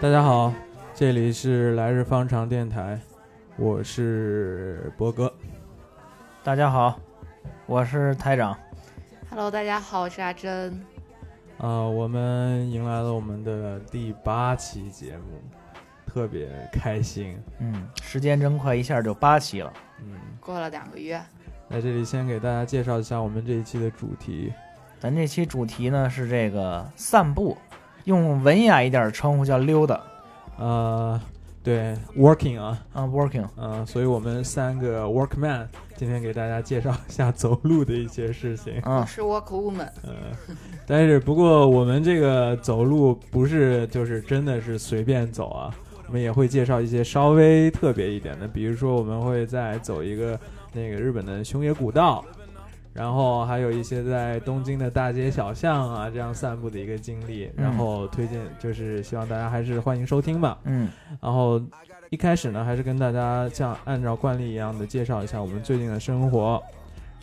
大家好，这里是来日方长电台，我是博哥。大家好，我是台长。Hello，大家好，我是阿珍。啊、我们迎来了我们的第八期节目，特别开心。嗯，时间真快，一下就八期了。嗯，过了两个月，在这里先给大家介绍一下我们这一期的主题。咱这期主题呢是这个散步，用文雅一点的称呼叫溜达呃，对，working 啊，啊，working，。嗯、所以我们三个 workman 今天给大家介绍一下走路的一些事情。啊，是 Work Woman。呃，但是不过我们这个走路不是就是真的是随便走啊，我们也会介绍一些稍微特别一点的，比如说我们会再走一个那个日本的熊野古道，然后还有一些在东京的大街小巷啊这样散步的一个经历，嗯然后推荐就是希望大家还是欢迎收听吧。嗯，然后一开始呢，还是跟大家像按照惯例一样的介绍一下我们最近的生活，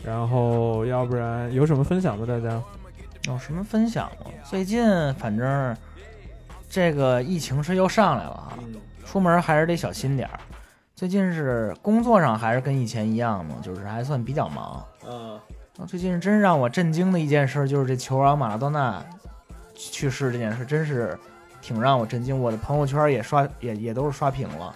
然后要不然有什么分享吗？大家？有什么分享吗？最近反正这个疫情是又上来了啊，出门还是得小心点儿。最近是工作上还是跟以前一样嘛，就是还算比较忙。嗯那最近真让我震惊的一件事，就是这球王马拉多纳去世这件事，真是挺让我震惊。我的朋友圈也刷也也都是刷屏了。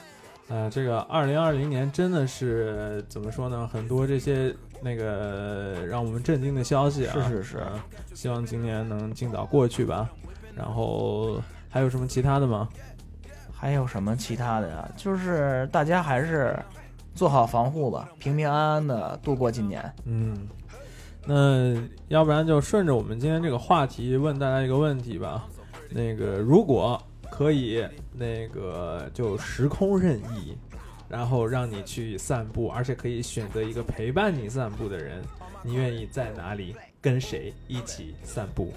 呃，这个二零二零年真的是怎么说呢？很多这些那个让我们震惊的消息啊，是是是嗯希望今年能尽早过去吧。然后还有什么其他的吗？还有什么其他的呀？就是大家还是做好防护吧，平平安安的度过今年。嗯，那要不然就顺着我们今天这个话题问大家一个问题吧。那个如果可以，那个就时空任意，然后让你去散步，而且可以选择一个陪伴你散步的人，你愿意在哪里跟谁一起散步？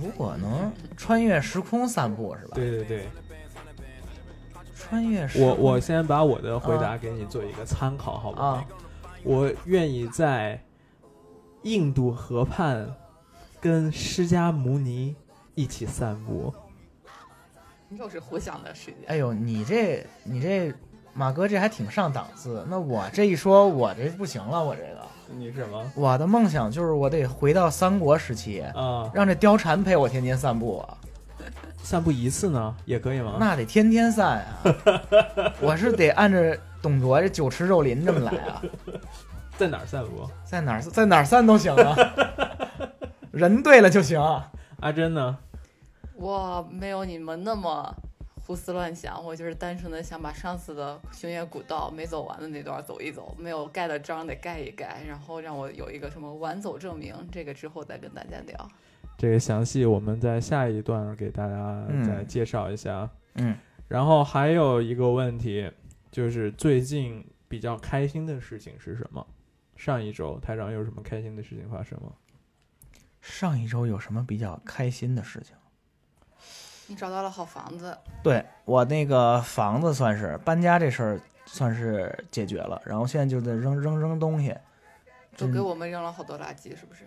如果能穿越时空散步是吧？对对对，穿越时空我我先把我的回答给你做一个参考，好不好？啊，我愿意在印度河畔跟释迦牟尼一起散步。又是胡想的世界。哎呦，你这你这马哥这还挺上档次。那我这一说，我这不行了，我这个你是什么？我的梦想就是我得回到三国时期，啊，让这貂蝉陪我天天散步啊，散步一次呢，也可以吗？那得天天散啊。我是得按着董卓这酒池肉林这么来啊，在哪儿散步？在哪儿在哪儿散都行啊，人对了就行。阿珍呢？我没有你们那么胡思乱想，我就是单纯的想把上次的熊野古道没走完的那段走一走，没有盖的章得盖一盖，然后让我有一个什么晚走证明，这个之后再跟大家聊。这个详细我们在下一段给大家嗯再介绍一下。嗯，然后还有一个问题，就是最近比较开心的事情是什么？上一周台长有什么开心的事情发生吗？上一周有什么比较开心的事情？你找到了好房子，对我那个房子算是搬家这事儿算是解决了，然后现在就在扔扔扔东西，都给我们扔了好多垃圾，是不是？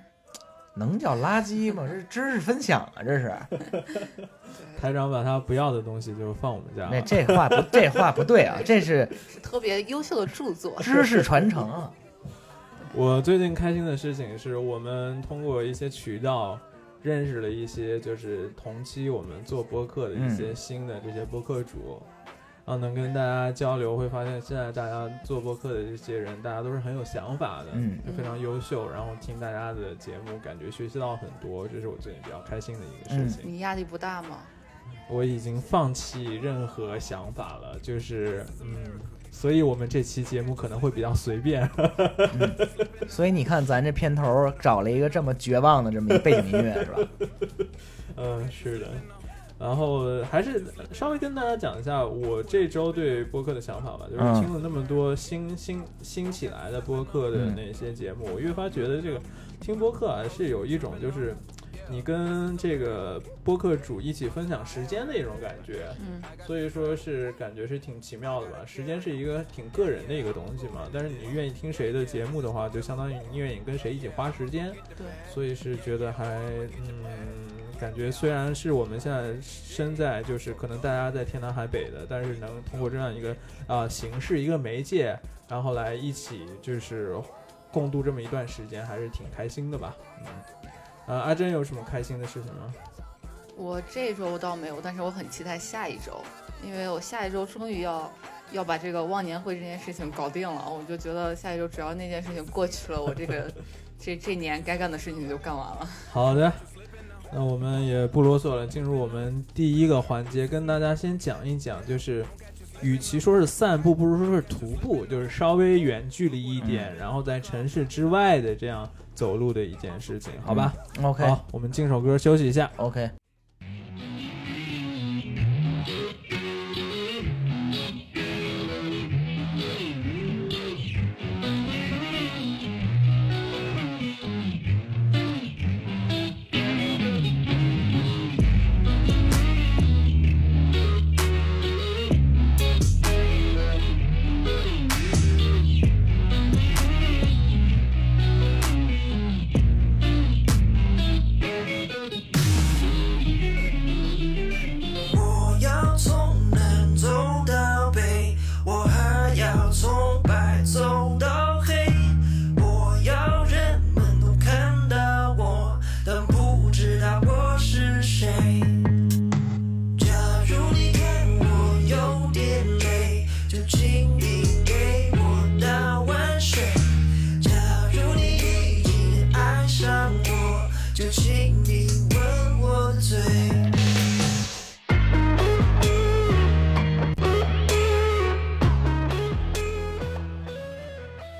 能叫垃圾吗？这是知识分享啊，这是。台长把他不要的东西就放我们家那。这话不这话不对啊，这是是 特别优秀的著作。知识传承啊。我最近开心的事情是我们通过一些渠道认识了一些就是同期我们做播客的一些新的这些播客主，然后能跟大家交流，会发现现在大家做播客的这些人，大家都是很有想法的，嗯就非常优秀，然后听大家的节目，感觉学习到很多，这是我最近比较开心的一个事情。你压力不大吗？我已经放弃任何想法了，就是嗯，所以我们这期节目可能会比较随便。所以你看，咱这片头找了一个这么绝望的这么一背景音乐，是吧？嗯，是的。然后还是稍微跟大家讲一下我这周对播客的想法吧，就是嗯听了那么多新新新起来的播客的嗯那些节目，我越发觉得这个听播客啊是有一种就是你跟这个播客主一起分享时间的一种感觉，嗯，所以说是感觉是挺奇妙的吧。时间是一个挺个人的一个东西嘛，但是你愿意听谁的节目的话，就相当于你愿意跟谁一起花时间，对，所以是觉得还嗯感觉虽然是我们现在身在就是可能大家在天南海北的，但是能通过这样一个啊、形式一个媒介，然后来一起就是共度这么一段时间，还是挺开心的吧。嗯，呃，阿珍有什么开心的事情吗？我这周倒没有，但是我很期待下一周，因为我下一周终于要要把这个忘年会这件事情搞定了。我就觉得下一周只要那件事情过去了，我这个 这这年该干的事情就干完了。好的，那我们也不啰嗦了，进入我们第一个环节，跟大家先讲一讲，就是与其说是散步，不如说是徒步，就是稍微远距离一点，然后在城市之外的这样走路的一件事情，好吧？OK 好，我们进首歌休息一下。OK，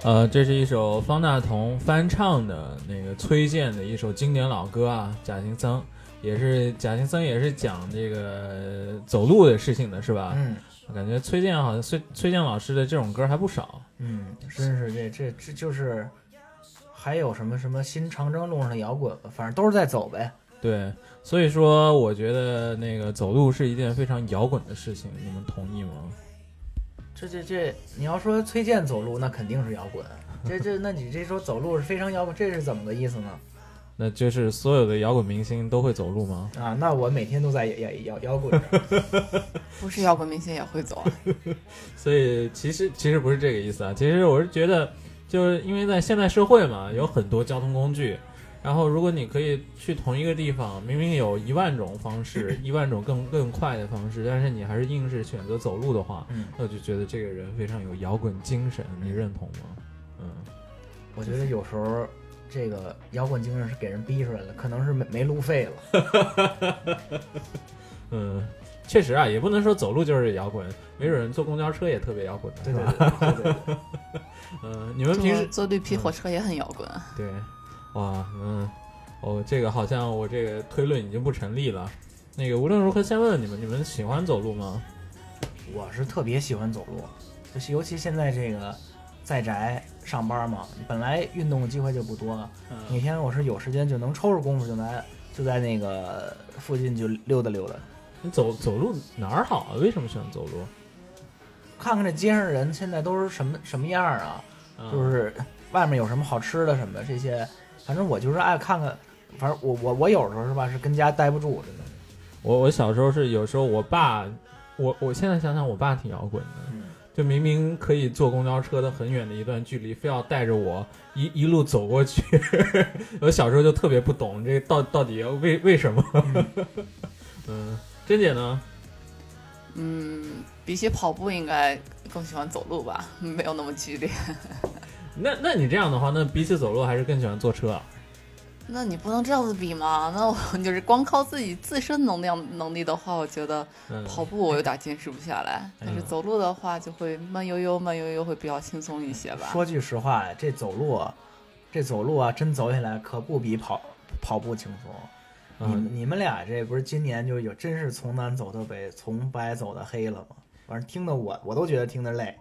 呃，这是一首方大同翻唱的那个崔健的一首经典老歌啊，《假行僧》，也是假行僧也是讲这个走路的事情的，是吧？嗯感觉崔健好像崔崔健老师的这种歌还不少。嗯，真是这这这就是，还有什么什么新长征路上的摇滚吧，反正都是在走呗。对，所以说我觉得那个走路是一件非常摇滚的事情，你们同意吗？这这这，你要说崔健走路，那肯定是摇滚。这这，那你这说走路是非常摇滚，这是怎么个意思呢？那就是所有的摇滚明星都会走路吗？啊，那我每天都在摇摇摇滚着。不是摇滚明星也会走啊，所以其实其实不是这个意思啊，其实我是觉得，就是因为在现代社会嘛，有很多交通工具，然后如果你可以去同一个地方，明明有一万种方式，一万种更更快的方式，但是你还是硬是选择走路的话，嗯，那我就觉得这个人非常有摇滚精神，你认同吗？嗯，我觉得有时候这个摇滚精神是给人逼出来的，可能是没没路费了。嗯，确实啊，也不能说走路就是摇滚，没准坐公交车也特别摇滚的，对是吧？对对对对对，嗯，你们平时坐坐绿皮火车也很摇滚啊。对，哇，嗯，哦，这个好像我这个推论已经不成立了。那个无论如何，先问问你们，你们喜欢走路吗？我是特别喜欢走路，就是尤其现在这个在宅上班嘛，本来运动的机会就不多，每嗯，天我是有时间就能抽出功夫就来就在那个附近就溜达溜达，你走走路哪儿好啊？为什么喜欢走路？看看这街上人现在都是什么什么样儿啊，嗯就是外面有什么好吃的什么的这些，反正我就是爱看看，反正我我我有时候是吧是跟家待不住，真的，我我小时候是有时候我爸，我我现在想想，我爸挺摇滚的，嗯，就明明可以坐公交车的很远的一段距离，非要带着我一一路走过去。我小时候就特别不懂这到到底要为为什么。嗯，珍姐呢？嗯，比起跑步，应该更喜欢走路吧，没有那么剧烈。那那你这样的话，那比起走路还是更喜欢坐车啊？那你不能这样子比嘛？那我就是光靠自己自身能量能力的话，我觉得嗯，跑步我有点坚持不下来，但是嗯走路的话就会慢悠悠、慢悠悠，会比较轻松一些吧。说句实话，这走路啊，这走路啊，真走起来可不比跑跑步轻松。你你们俩这不是今年就有真是从南走到北，从白走到黑了吗？反正听得我我都觉得听得累。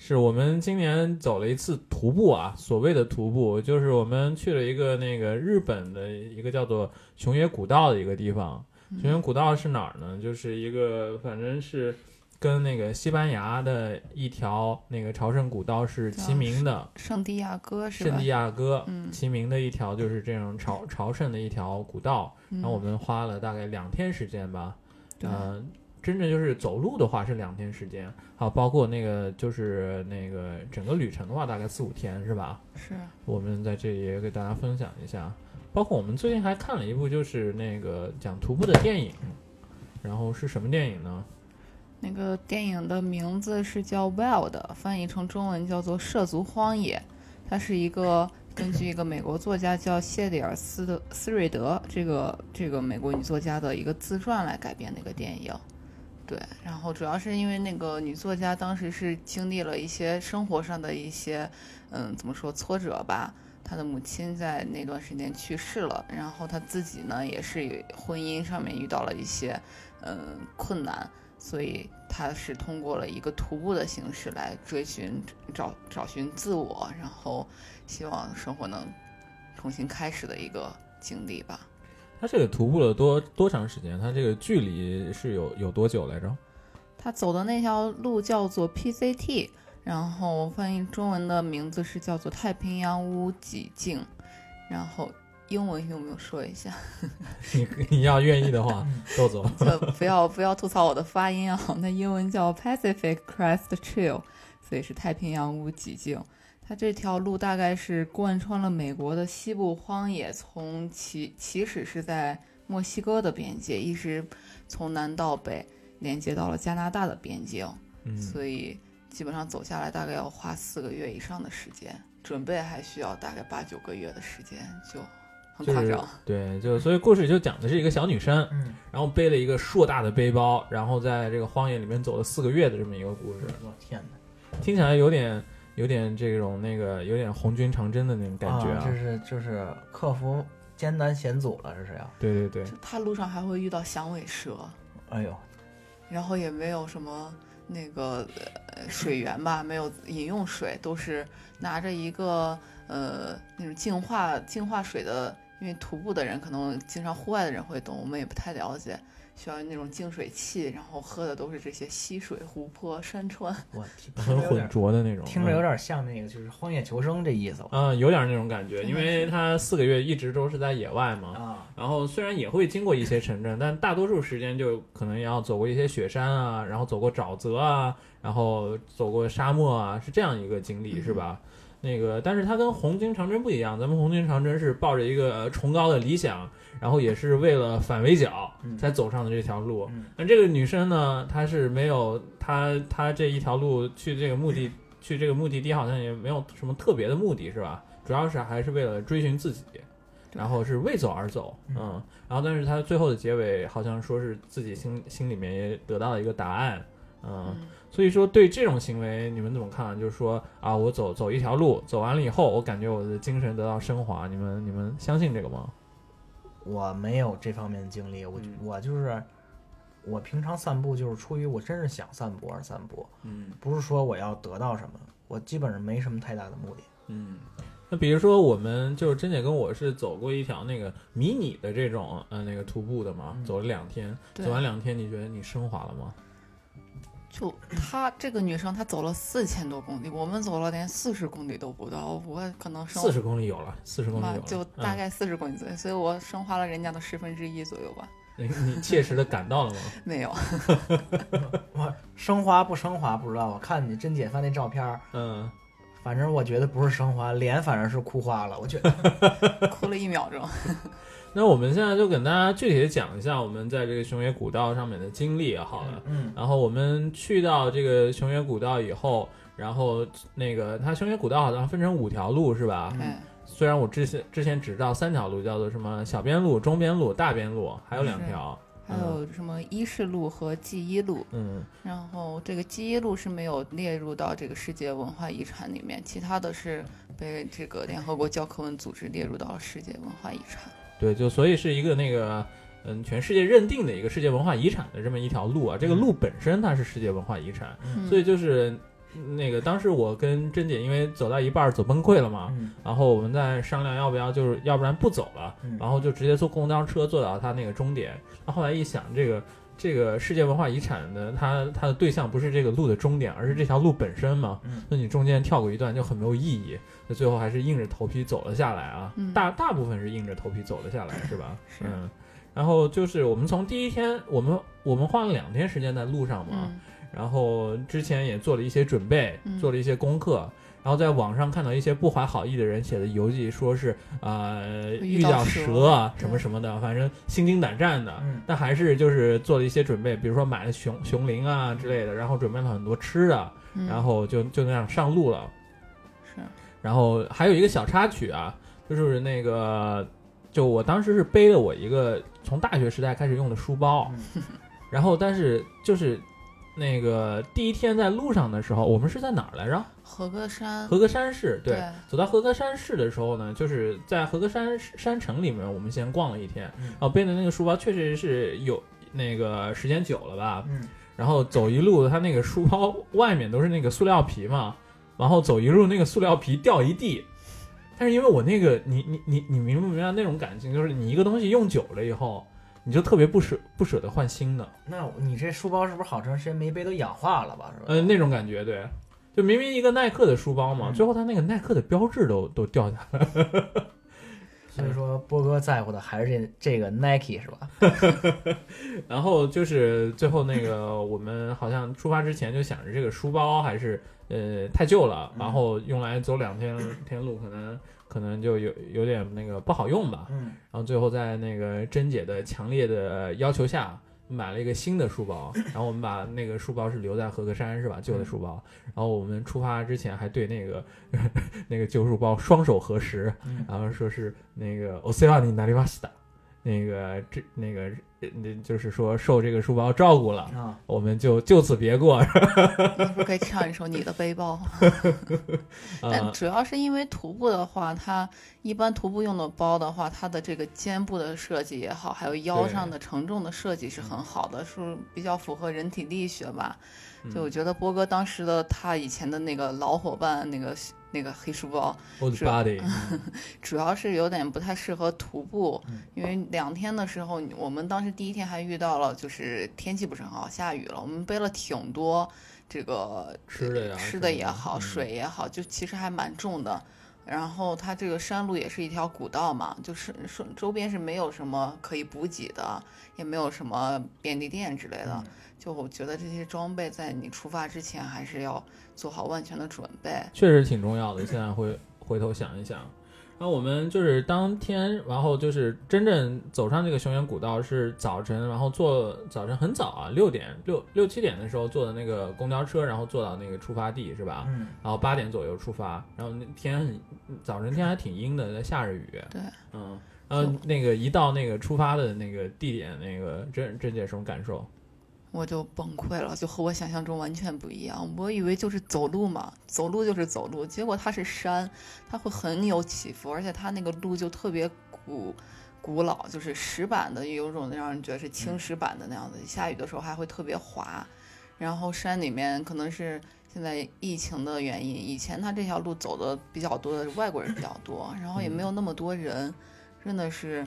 是我们今年走了一次徒步啊，所谓的徒步，就是我们去了一个那个日本的一个叫做熊野古道的一个地方。熊野古道是哪儿呢？就是一个反正是跟那个西班牙的一条那个朝圣古道是齐名的，圣地亚哥是吧？圣地亚哥嗯齐名的一条就是这种朝朝圣的一条古道。嗯，然后我们花了大概两天时间吧，嗯呃，真正就是走路的话是两天时间，好，包括那个就是那个整个旅程的话大概四五天是吧？是我们在这里也给大家分享一下，包括我们最近还看了一部就是那个讲徒步的电影，然后是什么电影呢？那个电影的名字是叫《Wild》，翻译成中文叫做《涉足荒野》。它是一个根据一个美国作家叫谢里尔斯的斯瑞德这个这个美国女作家的一个自传来改编的一个电影。对，然后主要是因为那个女作家当时是经历了一些生活上的一些，嗯，怎么说挫折吧。她的母亲在那段时间去世了，然后她自己呢也是婚姻上面遇到了一些，嗯，困难，所以他是通过了一个徒步的形式来追寻找找寻自我，然后希望生活能重新开始的一个经历吧。他这个徒步了多多长时间？他这个距离是有有多久来着？他走的那条路叫做 PCT，然后翻译中文的名字是叫做太平洋屋脊径，然后英文有没有说一下？你你要愿意的话，豆总。就不要不要吐槽我的发音啊，那英文叫 Pacific Crest Trail，所以是太平洋屋脊径。它这条路大概是贯穿了美国的西部荒野，从起起始是在墨西哥的边界，一直从南到北连接到了加拿大的边境，嗯，所以基本上走下来大概要花四个月以上的时间，准备还需要大概八九个月的时间，就很就是夸张。对，就所以故事就讲的是一个小女生，嗯，然后背了一个硕大的背包，然后在这个荒野里面走了四个月的这么一个故事，我天哪，听起来有点有点这种那个有点红军长征的那种感觉啊这是就是克服艰难险阻了，这是要，对对对，就他路上还会遇到响尾蛇。哎呦，然后也没有什么那个呃水源吧，没有饮用水，都是拿着一个呃那种净化净化水的，因为徒步的人可能经常户外的人会懂，我们也不太了解，需要那种净水器，然后喝的都是这些溪水、湖泊、山川。我听很混听着有点浊的那种，听着有点像那个就是荒野求生这意思吧。嗯，有点那种感觉，因为是。他四个月一直都是在野外嘛，啊，然后虽然也会经过一些城镇，但大多数时间就可能要走过一些雪山啊，然后走过沼泽啊，然后走过沙漠啊，是这样一个经历，是吧？那个，但是它跟红军长征不一样，咱们红军长征是抱着一个呃崇高的理想，然后也是为了反围剿嗯才走上的这条路。嗯那这个女生呢，她是没有她她这一条路去这个目的去这个目的地好像也没有什么特别的目的，是吧？主要是还是为了追寻自己，然后是为走而走，嗯嗯，然后但是她最后的结尾好像说是自己心心里面也得到了一个答案，嗯，嗯，所以说对这种行为你们怎么看？就是说啊，我走走一条路，走完了以后，我感觉我的精神得到升华，你们你们相信这个吗？我没有这方面的经历，我我就是我平常散步就是出于我真是想散步而散步，嗯不是说我要得到什么，我基本上没什么太大的目的。嗯。那比如说，我们就是珍姐跟我是走过一条那个迷你的这种呃那个徒步的嘛，嗯走了两天，对走完两天，你觉得你升华了吗？就她这个女生，她走了四千多公里，我们走了连四十公里都不到，我可能升四十公里有了，四十公里有了，就大嗯概四十公里左右，所以我升华了人家的十分之一左右吧。你你切实的感到了吗？没有，我升华不升华不知道，我看你甄姐发那照片，嗯，反正我觉得不是升华，脸反正是哭花了。我觉得 哭了一秒钟。那我们现在就跟大家具体的讲一下我们在这个熊野古道上面的经历也好了。嗯然后我们去到这个熊野古道以后，然后那个它熊野古道好像分成五条路是吧？嗯哎，虽然我之前之前只知道三条路，叫做什么小边路、中边路、大边路，还有两条。还有什么伊势路和纪伊路，嗯，然后这个纪伊路是没有列入到这个世界文化遗产里面，其他的是被这个联合国教科文组织列入到了世界文化遗产。对，就所以是一个那个嗯，全世界认定的一个世界文化遗产的这么一条路啊。这个路本身它是世界文化遗产，嗯所以就是那个当时我跟珍姐因为走到一半儿走崩溃了嘛，嗯然后我们在商量要不要就是要不然不走了，嗯然后就直接坐公交车坐到它那个终点。那后来一想，这个这个世界文化遗产的它它的对象不是这个路的终点，而是这条路本身嘛。嗯那你中间跳过一段就很没有意义，那最后还是硬着头皮走了下来啊。嗯大大部分是硬着头皮走了下来，是吧？是嗯。然后就是我们从第一天，我们我们花了两天时间在路上嘛，嗯然后之前也做了一些准备，嗯做了一些功课，然后在网上看到一些不怀好意的人写的游记，说是呃遇到蛇蛇啊什么什么的，反正心惊胆战的。嗯但还是就是做了一些准备，比如说买了熊熊铃啊之类的，然后准备了很多吃的，嗯然后就就那样上路了。是然后还有一个小插曲啊，就是那个，就我当时是背了我一个从大学时代开始用的书包，嗯然后但是就是那个第一天在路上的时候，我们是在哪儿来着？合歌山，和歌山市。对，对走到和歌山市的时候呢，就是在和歌山山城里面，我们先逛了一天，嗯然后背的那个书包确实是有那个时间久了吧，嗯然后走一路，它那个书包外面都是那个塑料皮嘛，然后走一路那个塑料皮掉一地。但是因为我那个，你你你你明不明白那种感情？就是你一个东西用久了以后，你就特别不舍不舍得换新的，那你这书包是不是好长时间没背都氧化了吧？是吧？呃，那种感觉，对。就明明一个耐克的书包嘛，嗯最后他那个耐克的标志都都掉下来了。所以说波哥在乎的还是这这个 Nike 是吧？然后就是最后那个，我们好像出发之前就想着这个书包还是呃太旧了，嗯然后用来走两天天路，可能可能就有有点那个不好用吧。嗯然后最后在那个珍姐的强烈的要求下，买了一个新的书包。然后我们把那个书包是留在和歌山是吧？旧的书包。然后我们出发之前还对那个 那个旧书包双手合十，嗯然后说是那个 o s e a ni narimashita，那个这那个那就是说受这个书包照顾了，啊，我们就就此别过。你是不是可以唱一首《你的背包》？但呃，主要是因为徒步的话，它一般徒步用的包的话，它的这个肩部的设计也好，还有腰上的承重的设计是很好的，是比较符合人体力学吧。就我嗯觉得波哥当时的他以前的那个老伙伴那个那个黑书包，old 是 body，主要是有点不太适合徒步嗯，因为两天的时候，我们当时第一天还遇到了就是天气不是很好，下雨了，我们背了挺多这个吃的呀吃的也好，嗯水也好，就其实还蛮重的。然后它这个山路也是一条古道嘛，就是说周边是没有什么可以补给的，也没有什么便利店之类的。嗯就我觉得这些装备在你出发之前还是要做好万全的准备。确实挺重要的。现在回回头想一想，然后我们就是当天，然后就是真正走上这个熊原古道是早晨，然后坐早晨很早啊，六点六六七点的时候坐的那个公交车，然后坐到那个出发地是吧？嗯然后八点左右出发，然后那天很早晨天还挺阴的，在下着雨。对，嗯，然后那个一到那个出发的那个地点，那个郑郑姐什么感受？我就崩溃了，就和我想象中完全不一样。我以为就是走路嘛，走路就是走路，结果它是山，它会很有起伏，而且它那个路就特别古古老，就是石板的，有种让人觉得是青石板的那样子。下雨的时候还会特别滑，然后山里面可能是现在疫情的原因，以前它这条路走的比较多的外国人比较多，然后也没有那么多人，真的是。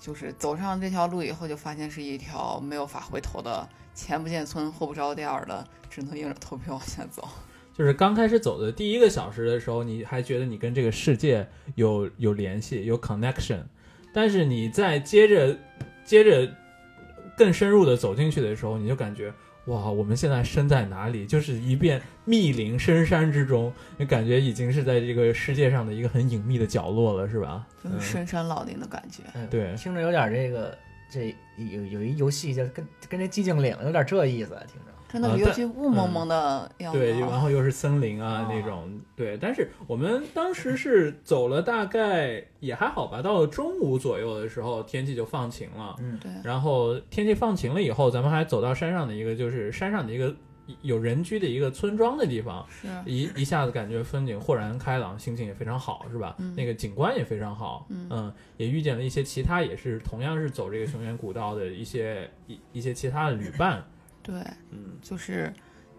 就是走上这条路以后，就发现是一条没有法回头的前不见村后不着店的，只能硬着头皮往前走。就是刚开始走的第一个小时的时候，你还觉得你跟这个世界有有联系，有 connection，但是你在接着接着更深入的走进去的时候，你就感觉哇，我们现在身在哪里？就是一片密林深山之中，你感觉已经是在这个世界上的一个很隐秘的角落了，是吧？就是深山老林的感觉。嗯对听着有点这个这有有一游戏叫跟跟这寂静岭有点这意思，听着。真的尤其雾蒙蒙的样子、对，然后又是森林啊、哦那种，对。但是我们当时是走了大概也还好吧，到了中午左右的时候，天气就放晴了。嗯对，然后天气放晴了以后，咱们还走到山上的一个，就是山上的一个有人居的一个村庄的地方，是一一下子感觉风景豁然开朗，心情也非常好，是吧？嗯那个景观也非常好，嗯也遇见了一些其他也是同样是走这个熊原古道的一些一一些其他的旅伴，对，嗯就是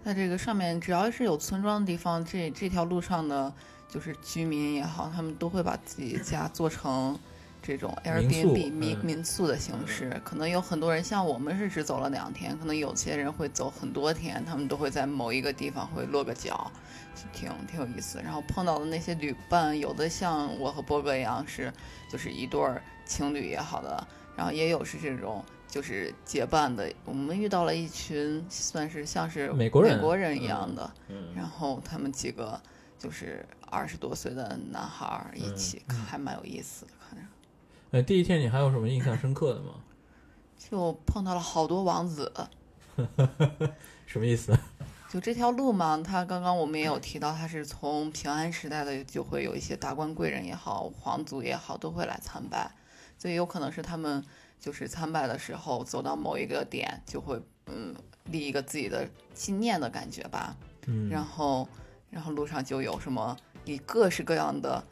在这个上面，只要是有村庄的地方，这这条路上的，就是居民也好，他们都会把自己家做成这种 Airbnb 民嗯民宿的形式。可能有很多人，像我们是只走了两天，可能有些人会走很多天，他们都会在某一个地方会落个脚，挺挺有意思。然后碰到的那些旅伴，有的像我和波哥一样是就是一对儿情侣也好的，然后也有是这种就是结伴的。我们遇到了一群算是像是美国人美国人一样的，嗯，然后他们几个就是二十多岁的男孩儿一起，嗯还蛮有意思的，看着。呃，第一天你还有什么印象深刻的吗？就碰到了好多王子，什么意思？就这条路嘛，他刚刚我们也有提到，他是从平安时代的就会有一些达官贵人也好，皇族也好，都会来参拜，所以有可能是他们就是参拜的时候走到某一个点，就会嗯立一个自己的纪念的感觉吧。嗯，然后，然后路上就有什么以各式各样的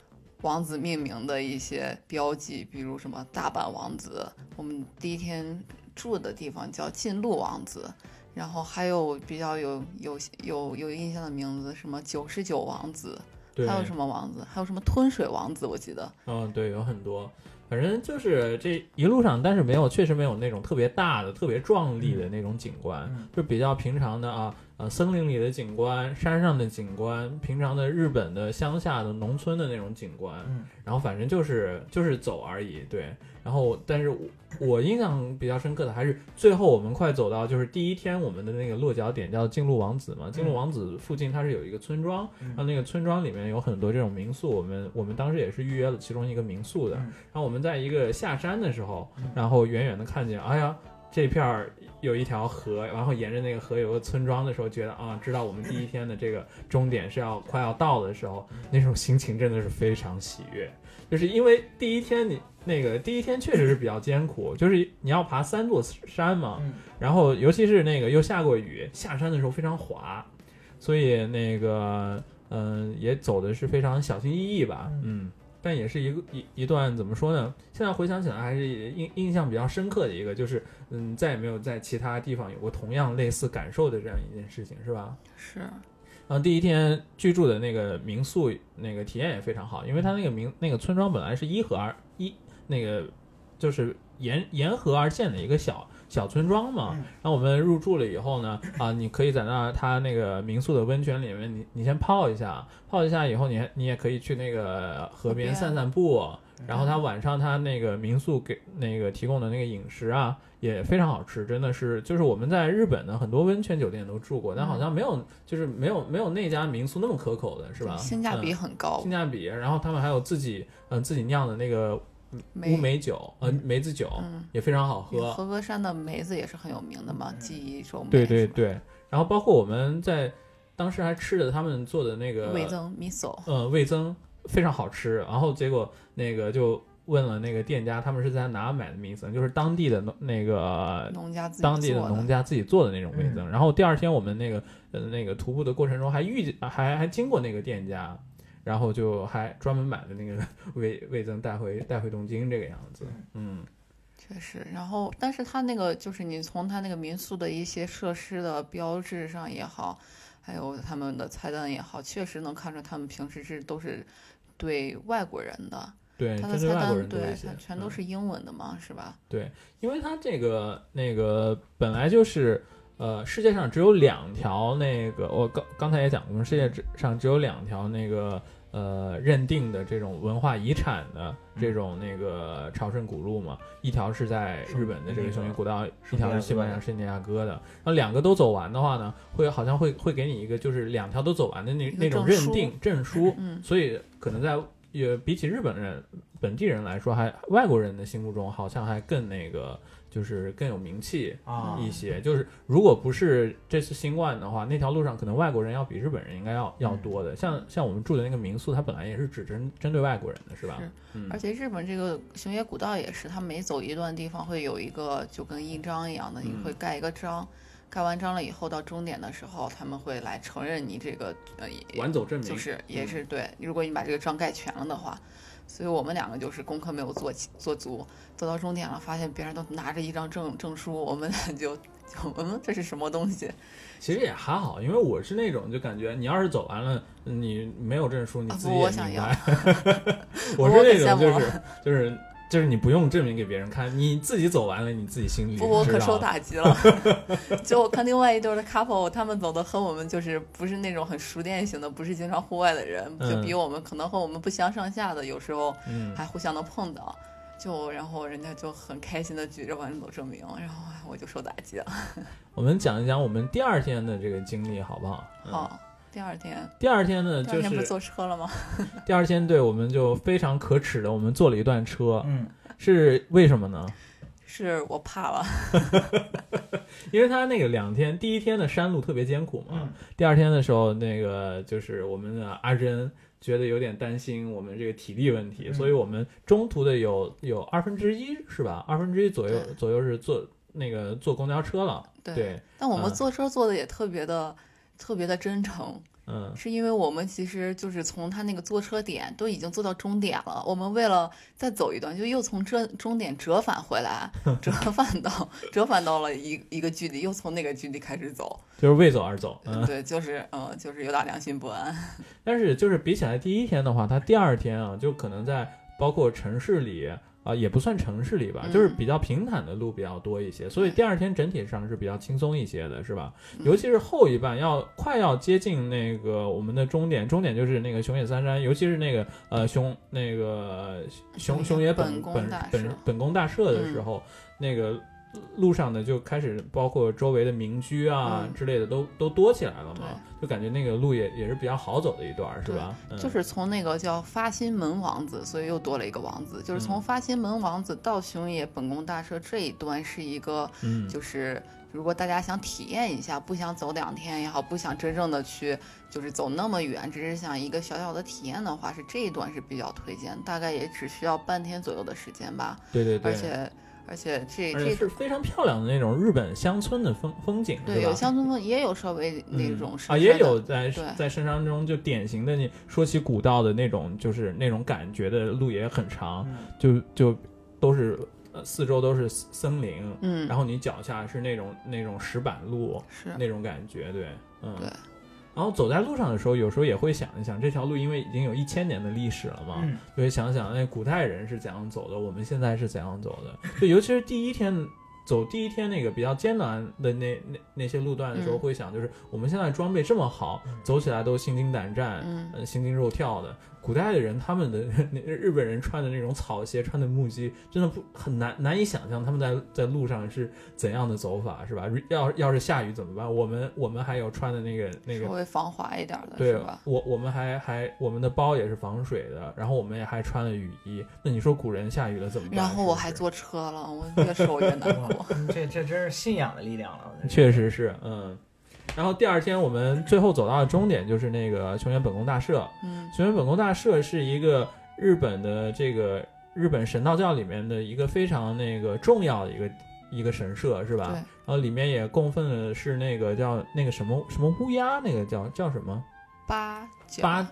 王子命名的一些标记，比如什么大阪王子，我们第一天住的地方叫近路王子，然后还有比较有有有有印象的名字，什么九十九王子，还有什么王子，还有什么吞水王子，我记得。嗯，对，有很多，反正就是这一路上，但是没有，确实没有那种特别大的、特别壮丽的那种景观，嗯。就比较平常的啊，呃，森林里的景观、山上的景观、平常的日本的乡下的农村的那种景观，嗯然后反正就是就是走而已，对。然后，但是我我印象比较深刻的还是最后我们快走到就是第一天我们的那个落脚点叫金鹿王子嘛，金鹿王子附近它是有一个村庄，嗯然后那个村庄里面有很多这种民宿，我们我们当时也是预约了其中一个民宿的。嗯然后我们在一个下山的时候嗯，然后远远的看见，哎呀，这片儿有一条河，然后沿着那个河有个村庄的时候，觉得啊，知道我们第一天的这个终点是要快要到的时候，那种心情真的是非常喜悦。就是因为第一天你那个第一天确实是比较艰苦，就是你要爬三座山嘛，嗯然后尤其是那个又下过雨，下山的时候非常滑，所以那个嗯、也走的是非常小心翼翼吧，嗯，但也是一个一一段怎么说呢？现在回想起来还是印印象比较深刻的一个，就是嗯再也没有在其他地方有过同样类似感受的这样一件事情，是吧？是，然后第一天居住的那个民宿，那个体验也非常好，因为它那个民那个村庄本来是依河而依那个就是沿沿河而建的一个小小村庄嘛。嗯然后我们入住了以后呢，啊，你可以在那它那个民宿的温泉里面，你你先泡一下，泡一下以后你还你也可以去那个河边散散步。然后他晚上他那个民宿给那个提供的那个饮食啊，也非常好吃，真的是就是我们在日本的很多温泉酒店都住过，但好像没有就是没有没有那家民宿那么可口的是吧？性价比嗯很高性，价比，然后他们还有自己嗯、自己酿的那个梅乌梅酒，呃梅子酒、嗯也非常好喝。和歌山的梅子也是很有名的嘛，记忆中梅对对，对，然后包括我们在当时还吃的他们做的那个味增 miso，呃，味增非常好吃。然后结果那个就问了那个店家，他们是在哪买的米增，就是当地的农那个农家自己当地的农家自己做的那种味增。然后第二天我们那个呃那个徒步的过程中还遇见还还经过那个店家，然后就还专门买了那个 味味增带回带回东京这个样子。嗯确实，然后但是它那个就是你从它那个民宿的一些设施的标志上也好，还有他们的菜单也好，确实能看出他们平时是都是对外国人的，对，他的菜针对外国单对人多一些它，全都嗯是英文的嘛，是吧？对因为它这个那个本来就是呃世界上只有两条那个我刚刚才也讲过，世界只上只有两条那个呃认定的这种文化遗产的这种那个朝圣古路嘛，一条是在日本的这个熊野古道，一条是西班牙圣地亚哥的。然后两个都走完的话呢，会好像会会给你一个就是两条都走完的那那种认定证书，嗯，所以可能在也比起日本人本地人来说，还外国人的心目中好像还更那个，就是更有名气啊一些。就是如果不是这次新冠的话，那条路上可能外国人要比日本人应该要要多的。像像我们住的那个民宿，它本来也是只针针对外国人的，是吧？是嗯而且日本这个熊野古道也是，它每走一段地方会有一个就跟印章一样的，你嗯会盖一个章，盖完章了以后到终点的时候，他们会来承认你这个呃完走证明就是也嗯是对，如果你把这个章盖全了的话，所以我们两个就是功课没有做齐做足，走到终点了，发现别人都拿着一张证证书，我们俩就就嗯，这是什么东西？其实也还好，因为我是那种就感觉你要是走完了，你没有证书，你啊自己也想明白。我是那种就是就是就是你不用证明给别人看，你自己走完了，你自己心里不，我可受打击了。就我看另外一对儿的 couple，他们走的和我们就是不是那种很熟练型的，不是经常户外的人，就嗯比我们可能和我们不相上下的，有时候嗯还互相能碰到。就然后人家就很开心的举着完走证明，然后哎我就受打击了。我们讲一讲我们第二天的这个经历好不好？嗯好，第二天，第二天呢，第就是二天不坐车了吗？第二天，对我们就非常可耻的，我们坐了一段车，嗯，是为什么呢？是我怕了，因为他那个两天，第一天的山路特别艰苦嘛，嗯。第二天的时候，那个就是我们的阿珍觉得有点担心我们这个体力问题，嗯。所以我们中途的有有二分之一是吧？二分之一左右左右是坐那个坐公交车了，对。对，但我们嗯坐车坐的也特别的、特别的真诚，嗯是因为我们其实就是从他那个坐车点都已经坐到终点了，我们为了再走一段，就又从这终点折返回来，折返到折返到了一一个距离，又从那个距离开始走。就是为走而走，嗯，对，就是嗯，就是有点良心不安。但是就是比起来第一天的话，他第二天啊，就可能在包括城市里啊、也不算城市里吧，嗯就是比较平坦的路比较多一些，所以第二天整体上是比较轻松一些的，是吧？嗯尤其是后一半要快要接近那个我们的终点，终点就是那个熊野三山，尤其是那个呃熊那个熊熊野本本本本宫大社的时候，那个。路上呢，就开始包括周围的民居啊嗯之类的都都多起来了嘛，就感觉那个路也也是比较好走的一段儿，是吧？嗯就是从那个叫发心门王子，所以又多了一个王子。就是从嗯发心门王子到熊野本宫大社这一段是一个，嗯，就是如果大家想体验一下，不想走两天也好，不想真正的去就是走那么远，只是想一个小小的体验的话，是这一段是比较推荐，大概也只需要半天左右的时间吧。对对对，而且而且这而且这是非常漂亮的那种日本乡村的风风景，对吧有乡村风，也有稍微那嗯种啊，也有在在深山中就典型的你说起古道的那种，就是那种感觉的路也很长，嗯就就都是呃四周都是森林，嗯，然后你脚下是那种那种石板路是那种感觉，对，嗯，对。然后走在路上的时候，有时候也会想一想，这条路因为已经有一千年的历史了嘛，嗯就会想想，哎，古代人是怎样走的，我们现在是怎样走的。就尤其是第一天走第一天那个比较艰难的那那那些路段的时候，嗯会想，就是我们现在装备这么好，走起来都心惊胆战，嗯呃，心惊肉跳的。古代的人，他们的 那日本人穿的那种草鞋，穿的木屐，真的不很难难以想象他们在在路上是怎样的走法，是吧？要要是下雨怎么办？我们我们还有穿的那个那个稍微防滑一点的对是吧？我我们还还我们的包也是防水的，然后我们也还穿了雨衣。那你说古人下雨了怎么办？然后我还坐车了，我越说越难过。这这真是信仰的力量了。确实是嗯。然后第二天我们最后走到的终点就是那个熊原本宫大社。嗯熊原本宫大社是一个日本的这个日本神道教里面的一个非常那个重要的一个一个神社，是吧？对然后里面也供奉的是那个叫那个什么什么乌鸦，那个叫叫什么？八角八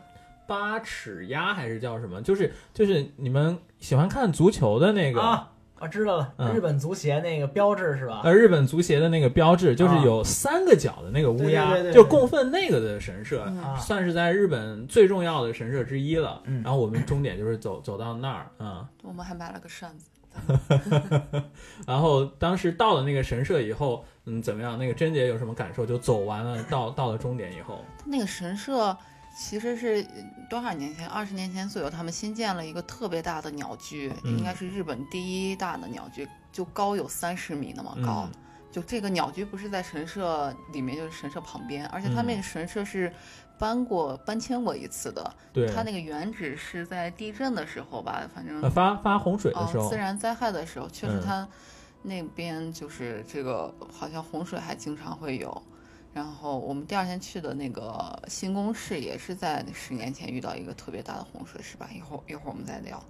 八尺鸭还是叫什么？就是就是你们喜欢看足球的那个、啊，我知道了，嗯日本足协那个标志是吧？呃日本足协的那个标志，就是啊有三个角的那个乌鸦，对对对对就供奉那个的神社。算是在日本最重要的神社之一了，嗯然后我们终点就是走走到那儿，嗯，我们还买了个扇子。然后当时到了那个神社以后，嗯，怎么样？那个贞姐有什么感受？就走完了，到到了终点以后，那个神社其实是呃多少年前？二十年前左右，他们新建了一个特别大的鸟居，嗯应该是日本第一大的鸟居，就高有三十米那么高。嗯就这个鸟居不是在神社里面，就是神社旁边，而且它嗯那个神社是搬过、搬迁过一次的。对，它那个原址是在地震的时候吧，反正呃发发洪水的时哦，候自，然灾害的时候，确实嗯它那边就是这个好像洪水还经常会有。然后我们第二天去的那个新宫市也是在十年前遇到一个特别大的洪水，是吧？一会儿一会儿我们再聊。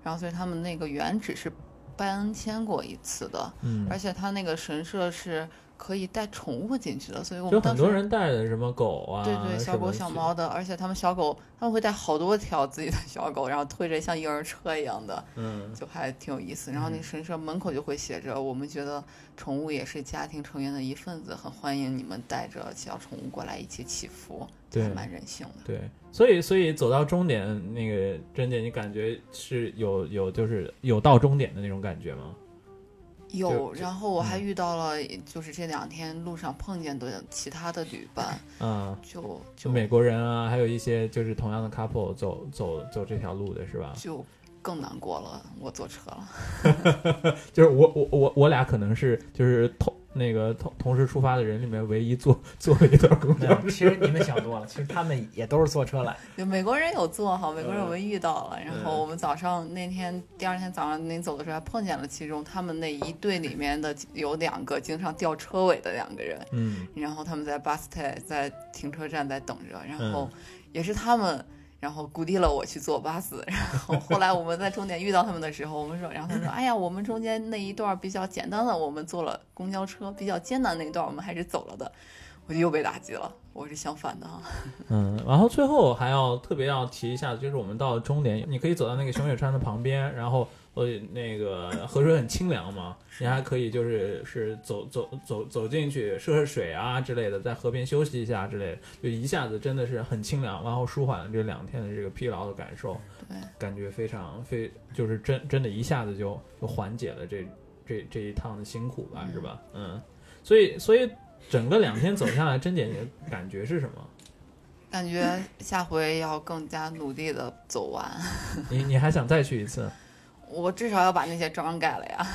然后所以他们那个原址是搬迁过一次的，嗯而且他那个神社是可以带宠物进去的，所以我们当时多人带的什么狗啊，对对，小狗小猫的，而且他们小狗他们会带好多条自己的小狗，然后推着像婴儿车一样的，嗯就还挺有意思。然后那嗯神社门口就会写着，我们觉得宠物也是家庭成员的一份子，很欢迎你们带着小宠物过来一起祈福，对还蛮人性的。对，所以所以走到终点，那个珍姐，你感觉是有有就是有到终点的那种感觉吗？有，然后我还嗯遇到了，就是这两天路上碰见的其他的旅伴，嗯，就就就美国人啊，还有一些就是同样的 couple 走走走这条路的是吧？就更难过了。我坐车了，就是我我我我俩可能是就是同那个同同时出发的人里面唯一坐坐了一段公，交车。其实你们想多了，其实他们也都是坐车来。就美国人有坐哈，美国人嗯我们遇到了，然嗯后我们早上那天第二天早上临走的时候还碰见了其中他们那一队里面的有两个经常掉车尾的两个人，嗯然后他们在巴斯泰在停车站在等着，然嗯后也是他们。然后鼓励了我去坐巴士，然后后来我们在终点遇到他们的时候，我们说，然后他说，哎呀，我们中间那一段比较简单的，我们坐了公交车，比较艰难那一段我们还是走了的，我就又被打击了，我是相反的哈。嗯，然后最后还要特别要提一下，就是我们到了终点，你可以走到那个熊野川的旁边，然后呃那个河水很清凉嘛，你还可以就是是走走走走进去涉涉水啊之类的，在河边休息一下之类的，就一下子真的是很清凉，然后舒缓了这两天的这个疲劳的感受，对，感觉非常非就是真真的一下子就就缓解了这这这一趟的辛苦吧，是吧？嗯，所以所以整个两天走下来，甄姐姐感觉是什么？感觉下回要更加努力的走完，你你还想再去一次？我至少要把那些章改了呀。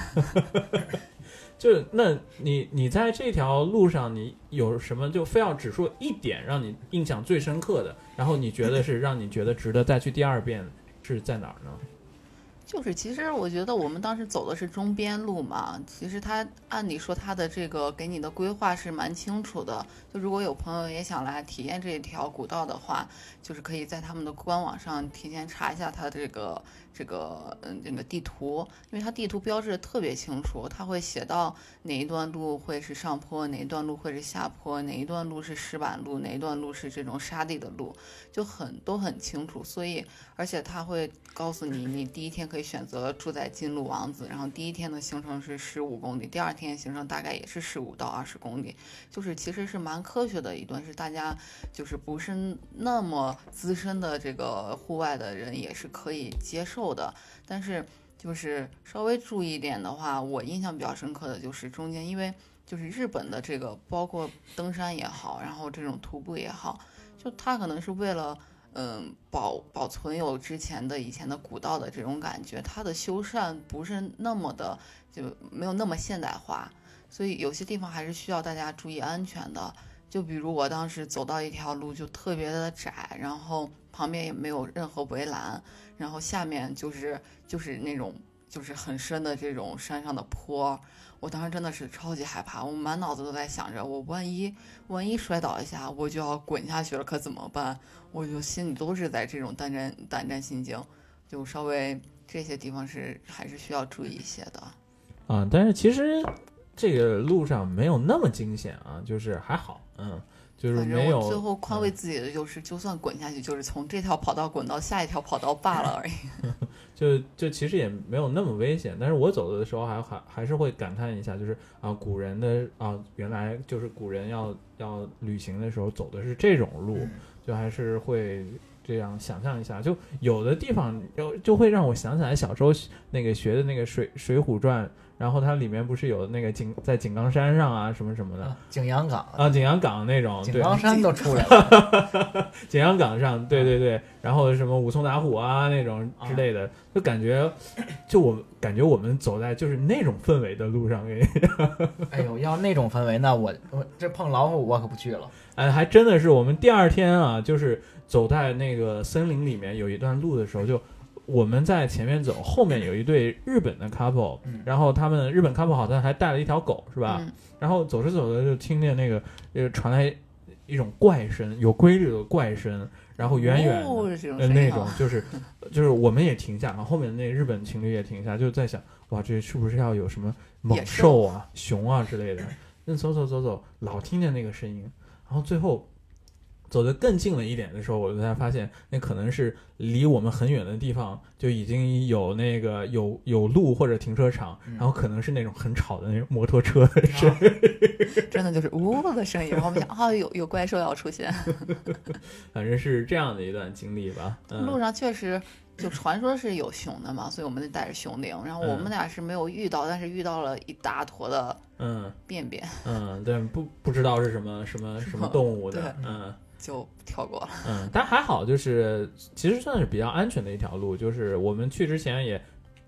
就那你你在这条路上，你有什么就非要只说一点让你印象最深刻的，然后你觉得是让你觉得值得再去第二遍是在哪儿呢？就是，其实我觉得我们当时走的是中边路嘛，其实他按理说他的这个给你的规划是蛮清楚的。如果有朋友也想来体验这一条古道的话，就是可以在他们的官网上提前查一下它这个这个嗯那个地图，因为它地图标志特别清楚，它会写到哪一段路会是上坡，哪一段路会是下坡，哪一段路是石板路，哪一段路是这种沙地的路，就很都很清楚。所以而且它会告诉你，你第一天可以选择住在金鹿王子，然后第一天的行程是十五公里，第二天行程大概也是十五到二十公里，就是其实是蛮科学的一段，是大家就是不是那么资深的这个户外的人也是可以接受的，但是就是稍微注意一点的话，我印象比较深刻的就是中间，因为就是日本的这个包括登山也好，然后这种徒步也好，就它可能是为了。嗯，保保存有之前的以前的古道的这种感觉，它的修缮不是那么的，就没有那么现代化，所以有些地方还是需要大家注意安全的。就比如我当时走到一条路就特别的窄，然后旁边也没有任何围栏，然后下面就是就是那种就是很深的这种山上的坡，我当时真的是超级害怕，我满脑子都在想着，我万一万一摔倒一下，我就要滚下去了，可怎么办？我就心里都是在这种胆战胆战心惊，就稍微这些地方是还是需要注意一些的。啊，但是其实这个路上没有那么惊险啊，就是还好，嗯，就是没有最后宽慰嗯自己的就是，就算滚下去，就是从这条跑道滚到下一条跑道罢了而已。就就其实也没有那么危险，但是我走的时候还还还是会感叹一下，就是啊，古人的啊，原来就是古人要要旅行的时候走的是这种路，就还是会这样想象一下，就有的地方就就会让我想起来小时候那个学的那个水《水浒传》，然后它里面不是有那个井在井冈山上啊什么什么的。啊景阳冈，啊，景阳冈那种，对，井冈山都出来了。景阳冈上，对对对，然后什么武松打虎啊那种之类的，就感觉，就我感觉我们走在就是那种氛围的路上，给 哎呦，要那种氛围，那我我这碰老虎我可不去了。哎，还真的是我们第二天啊，就是走在那个森林里面有一段路的时候，就我们在前面走，后面有一对日本的 couple，、嗯然后他们日本 couple 好像还带了一条狗，是吧？嗯，然后走着走着就听见那个呃传来一种怪声，有规律的怪声，然后远远的。那种就是，就是我们也停下，然后后面那日本情侣也停下，就在想，哇，这是不是要有什么猛兽啊、熊啊之类的？那走走走走，老听见那个声音，然后最后走得更近了一点的时候，我才发现那可能是离我们很远的地方就已经有那个有有路或者停车场，嗯然后可能是那种很吵的那种摩托车的声音。真的就是呜的声音，然后我们想啊，有有怪兽要出现。反正是这样的一段经历吧。嗯路上确实就传说是有熊的嘛，所以我们得带着熊铃。然后我们俩是没有遇到，但是遇到了一大坨的嗯便便，嗯，对不不知道是什么什么什么动物的，嗯。就跳过了。嗯，但还好，就是其实算是比较安全的一条路，就是我们去之前也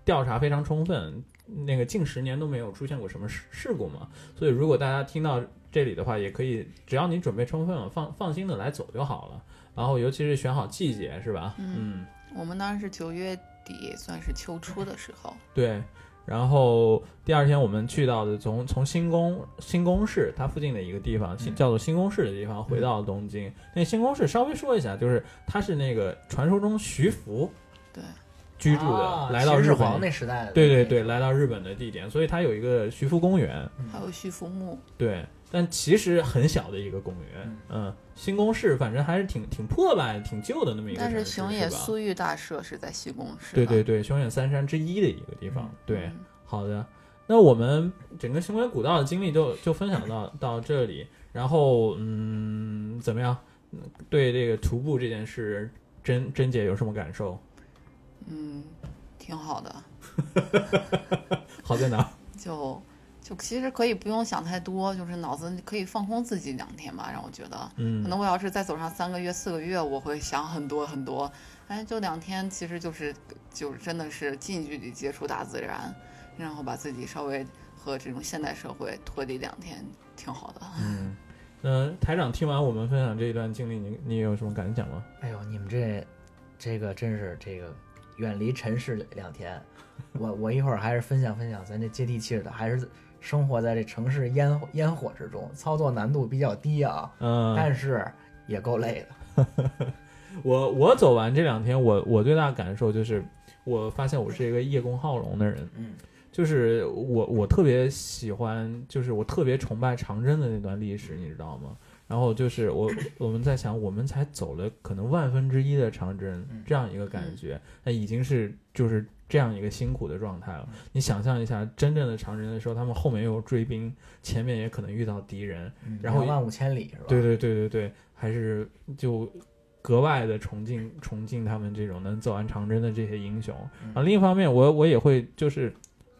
调查非常充分，那个近十年都没有出现过什么事事故嘛，所以如果大家听到这里的话，也可以，只要你准备充分了，放放心的来走就好了。然后尤其是选好季节，是吧？嗯我们当时是九月底，算是秋初的时候。对。然后第二天我们去到的从从新宫新宫市它附近的一个地方，新嗯。叫做新宫市的地方，回到东京。那新宫市稍微说一下，就是它是那个传说中徐福对，居住的，啊来到日皇本那时代的，对对对，来到日本的地点，所以它有一个徐福公园，嗯还有徐福墓，对，但其实很小的一个公园，嗯，新宫市反正还是挺挺破败、挺旧的那么一个但，是熊野是吧素玉大社是在西宫市。对对，对，熊野三山之一的一个地方，对，嗯好的，那我们整个行为古道的经历就就分享到到这里，然后嗯，怎么样？嗯对这个徒步这件事，甄甄姐有什么感受？嗯，挺好的。好在哪？就就其实可以不用想太多，就是脑子可以放空自己两天吧，让我觉得。嗯可能我要是再走上三个月、四个月，我会想很多很多。哎，就两天，其实就是就是真的是近距离接触大自然，然后把自己稍微和这种现代社会脱离两天，挺好的。嗯，那台长听完我们分享这一段经历，你你有什么感想吗？哎呦，你们这这个真是这个远离尘世两天，我我一会儿还是分享分享咱这接地气的，还是生活在这城市烟烟火之中，操作难度比较低啊，嗯，但是也够累的。我我走完这两天，我我最大的感受就是，我发现我是一个叶公好龙的人，嗯，就是我我特别喜欢，就是我特别崇拜长征的那段历史，你知道吗？然后就是我我们在想，我们才走了可能万分之一的长征嗯，这样一个感觉，那已经是就是这样一个辛苦的状态了。你想象一下，真正的长征的时候，他们后面又有追兵，前面也可能遇到敌人，嗯然后两万五千里是吧？对对对对对，还是就格外的崇敬崇敬他们这种能走完长征的这些英雄。嗯啊，另一方面，我我也会就是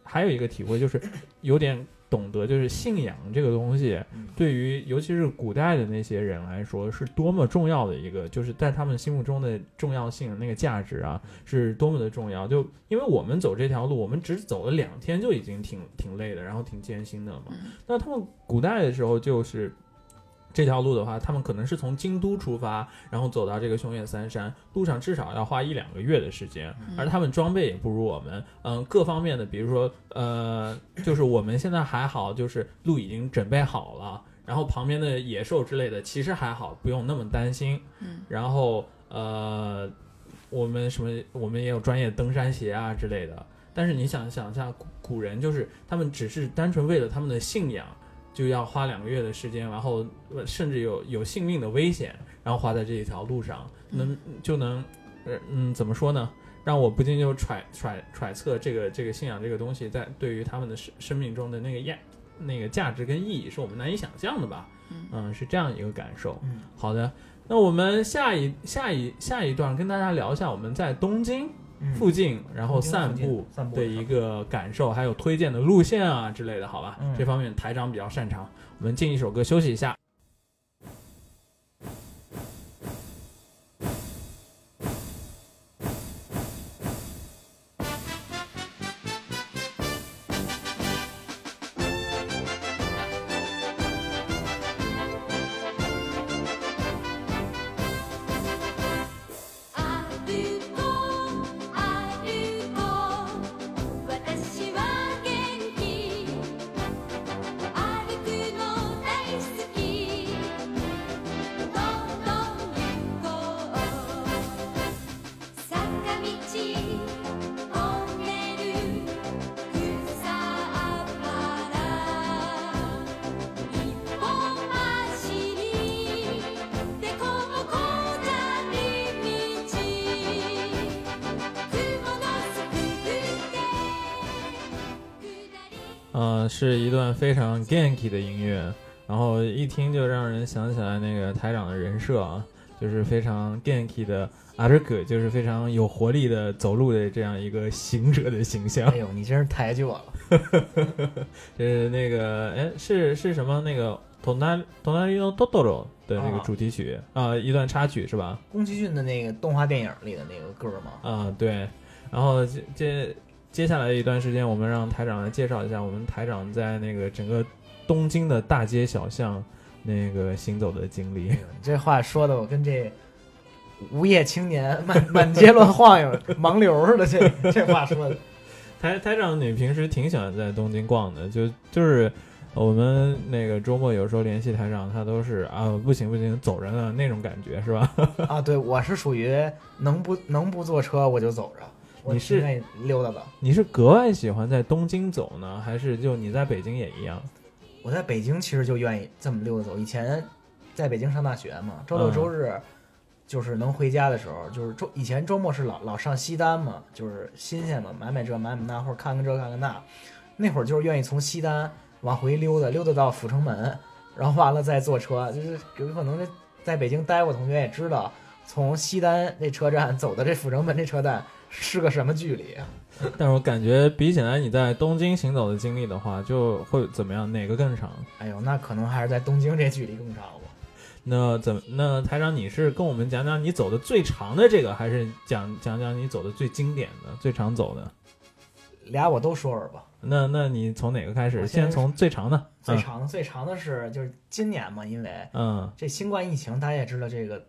还有一个体会，就是有点懂得，就是信仰这个东西嗯，对于尤其是古代的那些人来说，是多么重要的一个，就是在他们心目中的重要性、那个价值啊，是多么的重要。就因为我们走这条路，我们只走了两天就已经挺挺累的，然后挺艰辛的了嘛。嗯那他们古代的时候就是。这条路的话，他们可能是从京都出发，然后走到这个熊野三山，路上至少要花一两个月的时间，而他们装备也不如我们，嗯，各方面的，比如说，呃，就是我们现在还好，就是路已经准备好了，然后旁边的野兽之类的其实还好，不用那么担心，嗯。然后呃，我们什么，我们也有专业登山鞋啊之类的，但是你想想一下，古古人就是他们只是单纯为了他们的信仰。就要花两个月的时间，然后呃甚至有有性命的危险，然后花在这一条路上，能就能，呃嗯，怎么说呢？让我不禁就揣揣揣测这个这个信仰这个东西在对于他们的生生命中的那个价那个价值跟意义，是我们难以想象的吧？嗯嗯，是这样一个感受。嗯，好的，那我们下一下一下一段跟大家聊一下我们在东京嗯附近，然后散步散步的一个感受，还有推荐的路线啊之类的，好吧？嗯这方面台长比较擅长。我们进一首歌休息一下。是一段非常 ganky 的音乐，然后一听就让人想起来那个台长的人设啊，就是非常 ganky 的阿尔戈，就是非常有活力的走路的这样一个行者的形象哎。呦，你真是抬举我了。就是那个，哎，是是什么？那个《东南东南利诺多多罗》的那个啊主题曲啊、一段插曲是吧？宫崎骏的那个动画电影里的那个歌吗，啊、对。然后接接接下来一段时间，我们让台长来介绍一下我们台长在那个整个东京的大街小巷那个行走的经历这话说的我跟这无业青年满满街乱晃悠 盲流似的，这这话说的。台台长，你平时挺喜欢在东京逛的，就就是我们那个周末有时候联系台长，他都是啊不行不行走着呢那种感觉是吧？啊，对，我是属于能不能不坐车我就走着，我你是愿意溜达的。你是格外喜欢在东京走呢，还是就你在北京也一样？我在北京其实就愿意这么溜达走。以前在北京上大学嘛，周六嗯周日就是能回家的时候，就是周以前周末是老老上西单嘛，就是新鲜嘛，买买这买买那，或者看看这看看那。那会儿就是愿意从西单往回溜达，溜达到阜成门，然后完了再坐车。就是有可能在北京待过同学也知道，从西单那车站走到这阜成门这车站是个什么距离啊？但是我感觉比起来你在东京行走的经历的话，就会怎么样？哪个更长？哎呦，那可能还是在东京这距离更长吧。那怎么？那台长，你是跟我们讲讲你走的最长的这个，还是讲讲讲你走的最经典的、最常走的？俩我都说说吧。那那你从哪个开始？先先从最长的。最长的、最长的是就是今年嘛，因为嗯这新冠疫情，大家也知道这个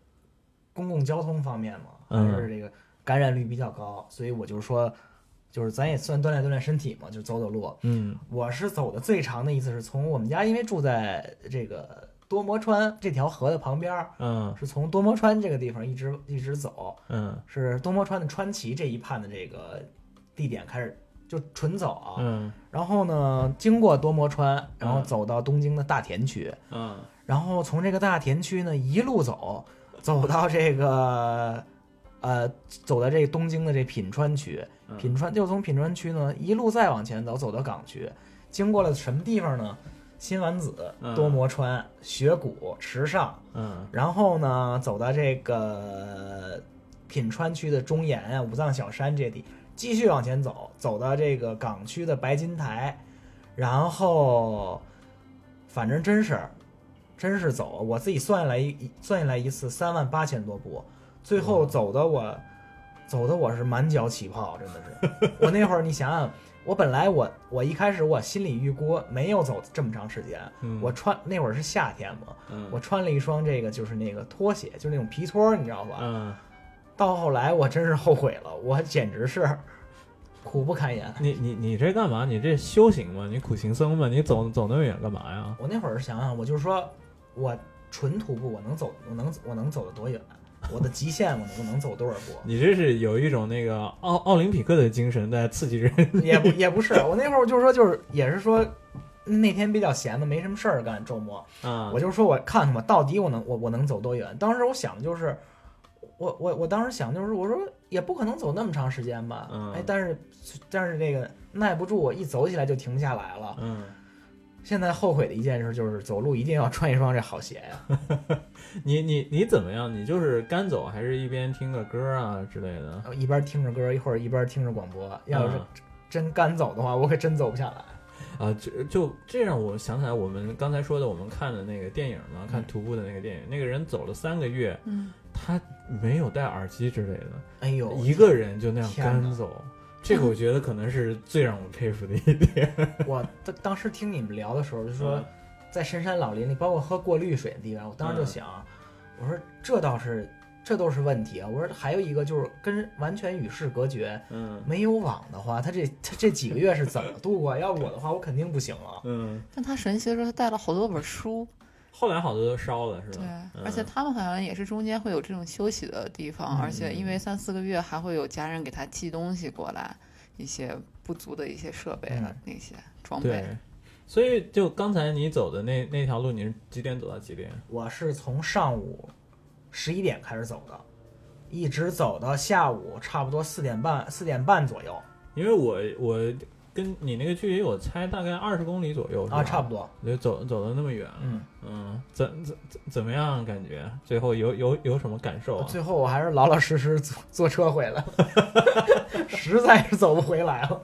公共交通方面嘛，还嗯是这个感染率比较高，所以我就是说，就是咱也算锻炼锻炼身体嘛，就走走路。嗯。我是走的最长的一次是从我们家，因为住在这个多摩川这条河的旁边儿，嗯。是从多摩川这个地方一直一直走，嗯。是多摩川的川崎这一畔的这个地点开始就纯走啊。嗯。然后呢，经过多摩川，然后嗯走到东京的大田区，嗯。然后从这个大田区呢一路走，走到这个呃，走到这个东京的这品川区，嗯。品川又从品川区呢一路再往前走，走到港区，经过了什么地方呢？新丸子、嗯。多摩川、雪谷、池上，嗯。然后呢走到这个品川区的中岩啊、武藏小山这地，继续往前走，走到这个港区的白金台，然后反正真是真是走，我自己算下来一算下来一次三万八千多步，最后走的我走的我是满脚起泡，真的是。我那会儿你想想，我本来我我一开始我心里预估没有走这么长时间，嗯我穿那会儿是夏天嘛，嗯我穿了一双这个就是那个拖鞋，就是那种皮拖，你知道吧？嗯，到后来我真是后悔了，我简直是苦不堪言。你你你这干嘛？你这修行吗？你苦行僧吗？你走走那么远干嘛呀？我那会儿想想，我就是说我纯徒步，我能走，我能我能走得多远？我的极限我能能走多少步？你这是有一种那个奥奥林匹克的精神在刺激人。也不也不是，我那会儿就是说就是也是说那天比较闲的，没什么事儿干，周末啊我就说我看看吧，到底我能我我能走多远？当时我想的就是，我我我当时想就是我说也不可能走那么长时间吧，嗯哎，但是但是这个耐不住，我一走起来就停不下来了。嗯，现在后悔的一件事就是走路一定要穿一双这好鞋呀。你你你怎么样？你就是干走，还是一边听个歌啊之类的？一边听着歌，一会儿一边听着广播。要是嗯真干走的话，我可真走不下来。啊，就就这让我想起来我们刚才说的，我们看的那个电影嘛，看嗯徒步的那个电影，那个人走了三个月，嗯，他没有戴耳机之类的，哎呦，一个人就那样干走，这个我觉得可能是最让我佩服的一点。我当当时听你们聊的时候，就说嗯在深山老林里，包括喝过滤水的地方，我当时就嗯想，我说这倒是这都是问题啊。我说还有一个就是跟完全与世隔绝，嗯没有网的话，他这他这几个月是怎么度过？要我的话，我肯定不行了。嗯，但他神奇的是，他带了好多本书，后来好多都烧了，是对吧？，嗯而且他们好像也是中间会有这种休息的地方，嗯而且因为三四个月还会有家人给他寄东西过来，一些不足的一些设备啊嗯那些装对备。，所以就刚才你走的那那条路，你是几点走到几点？我是从上午十一点开始走的，一直走到下午差不多四点半四点半左右。因为我我跟你那个距离，我猜大概二十公里左右啊，差不多。就走走了那么远，嗯，嗯，怎怎怎怎么样？感觉最后有有有什么感受啊？最后我还是老老实实坐坐车回来了，实在是走不回来了。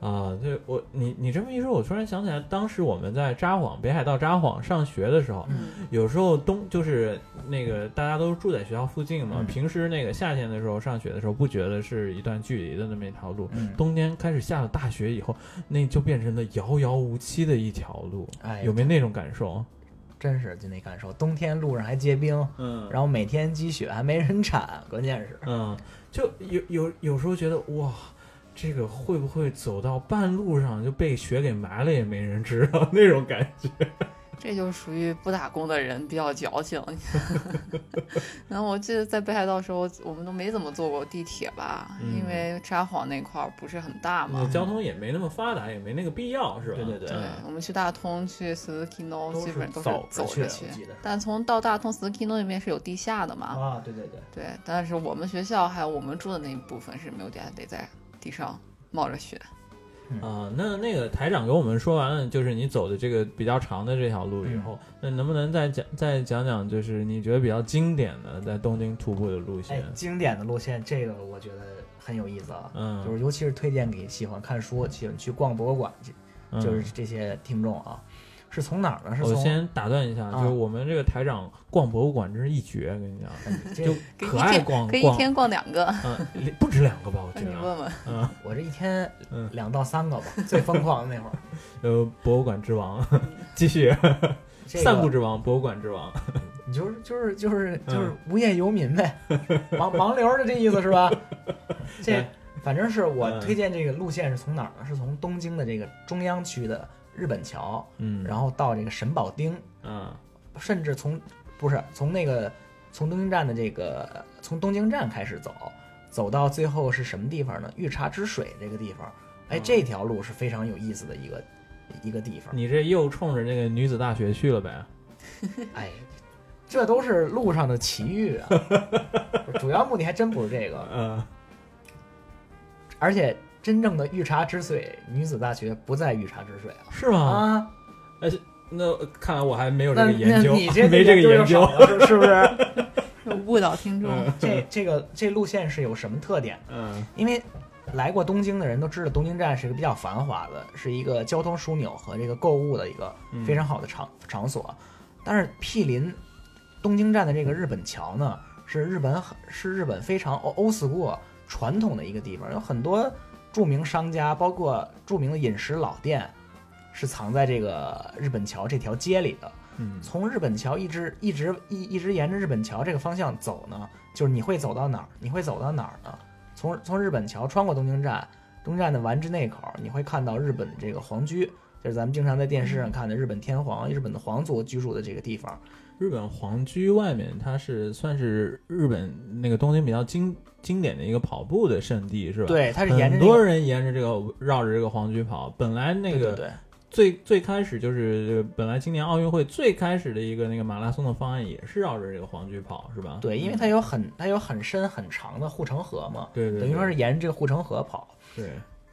啊，对我你你这么一说，我突然想起来，当时我们在札幌北海道札幌上学的时候，嗯有时候冬就是那个大家都住在学校附近嘛，嗯平时那个夏天的时候上学的时候不觉得是一段距离的那么一条路，嗯，冬天开始下了大雪以后，那就变成了遥遥无期的一条路，哎，有没有那种感受？真是就那感受，冬天路上还结冰，嗯然后每天积雪还没人铲，关键是，嗯，就有有有时候觉得哇。这个会不会走到半路上就被雪给埋了，也没人知道 那种感觉？这就属于不打工的人比较矫情。然后我记得在北海道的时候，我们都没怎么坐过地铁吧，嗯因为札幌那块儿不是很大嘛。交通也没那么发达，也没那个必要，是吧？对对对我们去大通、去 Suzukino，都是基本都是走着去。但从到大通 Suzukino 那边是有地下的嘛？啊，对对对，对，但是我们学校还有我们住的那一部分是没有地下，得在地上冒着雪。啊，那那个台长给我们说完了，就是你走的这个比较长的这条路以后，那能不能再讲再讲讲，就是你觉得比较经典的在东京徒步的路哎线？，经典的路线，这个我觉得很有意思啊。嗯，就是尤其是推荐给喜欢看书、喜欢去逛博物馆，嗯就是这些听众啊，是从哪儿呢？是从我先打断一下，啊就是我们这个台长逛博物馆真是一绝，跟你讲，就可爱一天逛逛，可以一天逛两个，嗯，不止两个吧，我觉得，你问问。嗯 我这一天嗯，两到三个吧，最疯狂的那会儿。呃，博物馆之王，继续，这个散步之王，博物馆之王，你就是就是就是嗯就是无业游民呗，盲盲流的这意思是吧？这哎反正是我嗯推荐这个路线是从哪儿呢？是从东京的这个中央区的日本桥，嗯，然后到这个神保町，嗯。甚至从不是从那个从东京站的这个从东京站开始走，走到最后是什么地方呢？御茶之水这个地方，哎，嗯。这条路是非常有意思的一个一个地方。你这又冲着那个女子大学去了呗？哎，这都是路上的奇遇啊，主要目的还真不是这个，嗯。而且真正的御茶之水女子大学不在御茶之水啊是吗？啊，那看来我还没有这个研究，你这 没这个研研究。是是不是？误导听众。嗯这这个这路线是有什么特点？嗯因为来过东京的人都知道，东京站是一个比较繁华的，是一个交通枢纽和这个购物的一个嗯非常好的场、场所。但是毗邻东京站的这个日本桥呢，是日本很是日本非常欧欧 school 传统的一个地方，有很多著名商家，包括著名的饮食老店，是藏在这个日本桥这条街里的。嗯从日本桥一直一直一一直沿着日本桥这个方向走呢，就是你会走到哪儿？你会走到哪儿呢？从从日本桥穿过东京站，东京站的丸之内口，你会看到日本的这个皇居，就是咱们经常在电视上看的日本天皇、日本的皇族居住的这个地方。日本皇居外面，它是算是日本那个东京比较经经典的一个跑步的圣地，是吧？，对，它是沿着很这个多人沿着这个绕着这个皇居跑。本来那个对对对最最开始就是本来今年奥运会最开始的一个那个马拉松的方案也是绕着这个皇居跑，是吧？对，因为它有很它有很深很长的护城河嘛，对对，等于说是沿着这个护城河跑。对。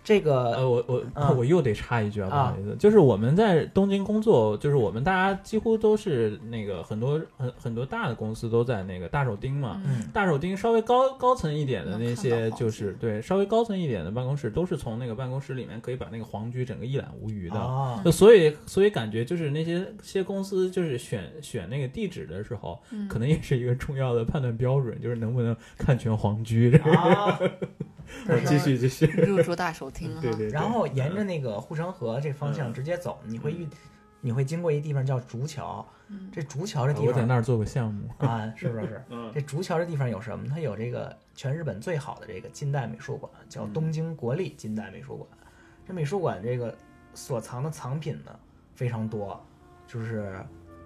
这个呃，我我、啊 我又得插一句啊，不啊好意思，就是我们在东京工作，就是我们大家几乎都是那个很多很很多大的公司都在那个大手町嘛。嗯大手町稍微高高层一点的那些，就是对稍微高层一点的办公室，都是从那个办公室里面可以把那个黄居整个一览无余的。啊，就所以，所以感觉就是那些些公司就是选选那个地址的时候，嗯可能也是一个重要的判断标准，就是能不能看全黄居。继续继续，入住大手厅哈。对对对。然后沿着那个护城河这方向嗯直接走，你会遇，你会经过一地方叫竹桥。嗯这竹桥这地方我在方那儿做过项目。啊，是不是？嗯这竹桥这地方有什么？它有这个全日本最好的这个近代美术馆，叫嗯东京国立近代美术馆。这美术馆这个所藏的藏品呢非常多，就是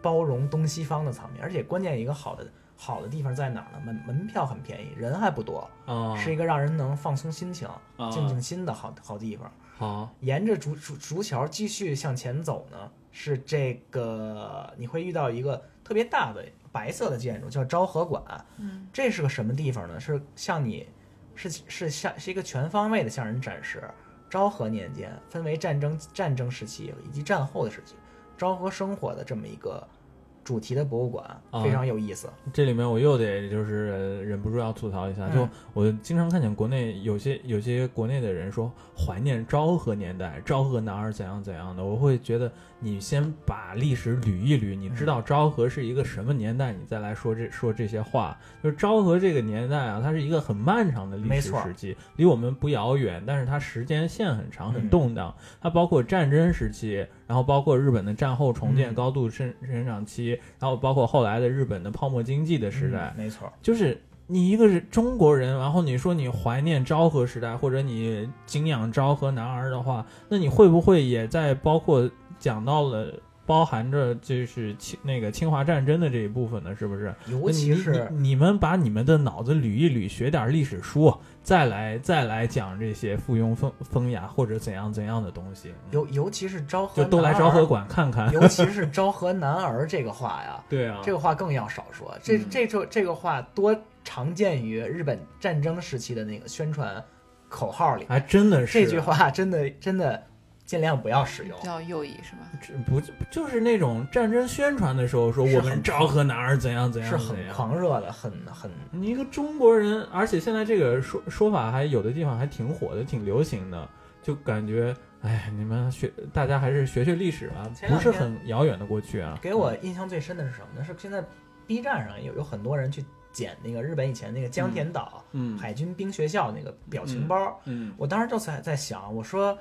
包容东西方的藏品，而且关键一个好的好的地方在哪儿呢？门门票很便宜，人还不多，啊，是一个让人能放松心情、啊静静心的好好地方。好，沿着竹竹竹桥继续向前走呢，是这个你会遇到一个特别大的白色的建筑，叫昭和馆。嗯这是个什么地方呢？是向你，是是向是一个全方位的向人展示昭和年间，分为战争战争时期以及战后的时期，昭和生活的这么一个主题的博物馆，啊非常有意思。这里面我又得就是呃忍不住要吐槽一下，嗯就我经常看见国内有些有些国内的人说怀念昭和年代，昭和男儿怎样怎样的，我会觉得你先把历史捋一捋，你知道昭和是一个什么年代，你再来说这说这些话。就是昭和这个年代啊，它是一个很漫长的历史时期，离我们不遥远，但是它时间线很长，很嗯动荡。它包括战争时期，然后包括日本的战后重建、嗯。高度生生长期，然后包括后来的日本的泡沫经济的时代，嗯没错，就是你一个是中国人，然后你说你怀念昭和时代，或者你敬仰昭和男儿的话，那你会不会也在包括讲到了包含着就是清那个侵华战争的这一部分呢？是不是？尤其是你们把你们的脑子捋一捋，学点历史书，再来再来讲这些附庸风风雅或者怎样怎样的东西，尤尤其是昭和就都来昭和，馆看看。尤其是昭和男儿这个话呀，对啊，这个话更要少说。这嗯这这这个话多常见于日本战争时期的那个宣传口号里。还真的是这句话真的真的尽量不要使用比。较右翼是吧？这不就是那种战争宣传的时候说我们昭和男儿怎样怎样是很。狂热的，很很你一个中国人，而且现在这个说说法还有的地方还挺火的，挺流行的，就感觉，哎，你们学大家还是学学历史吧，不是很遥远的过去啊。给我印象最深的是什么呢？是现在 B 站上有有很多人去剪那个日本以前那个江田岛、嗯海军兵学校那个表情包。嗯我当时就在在想，我说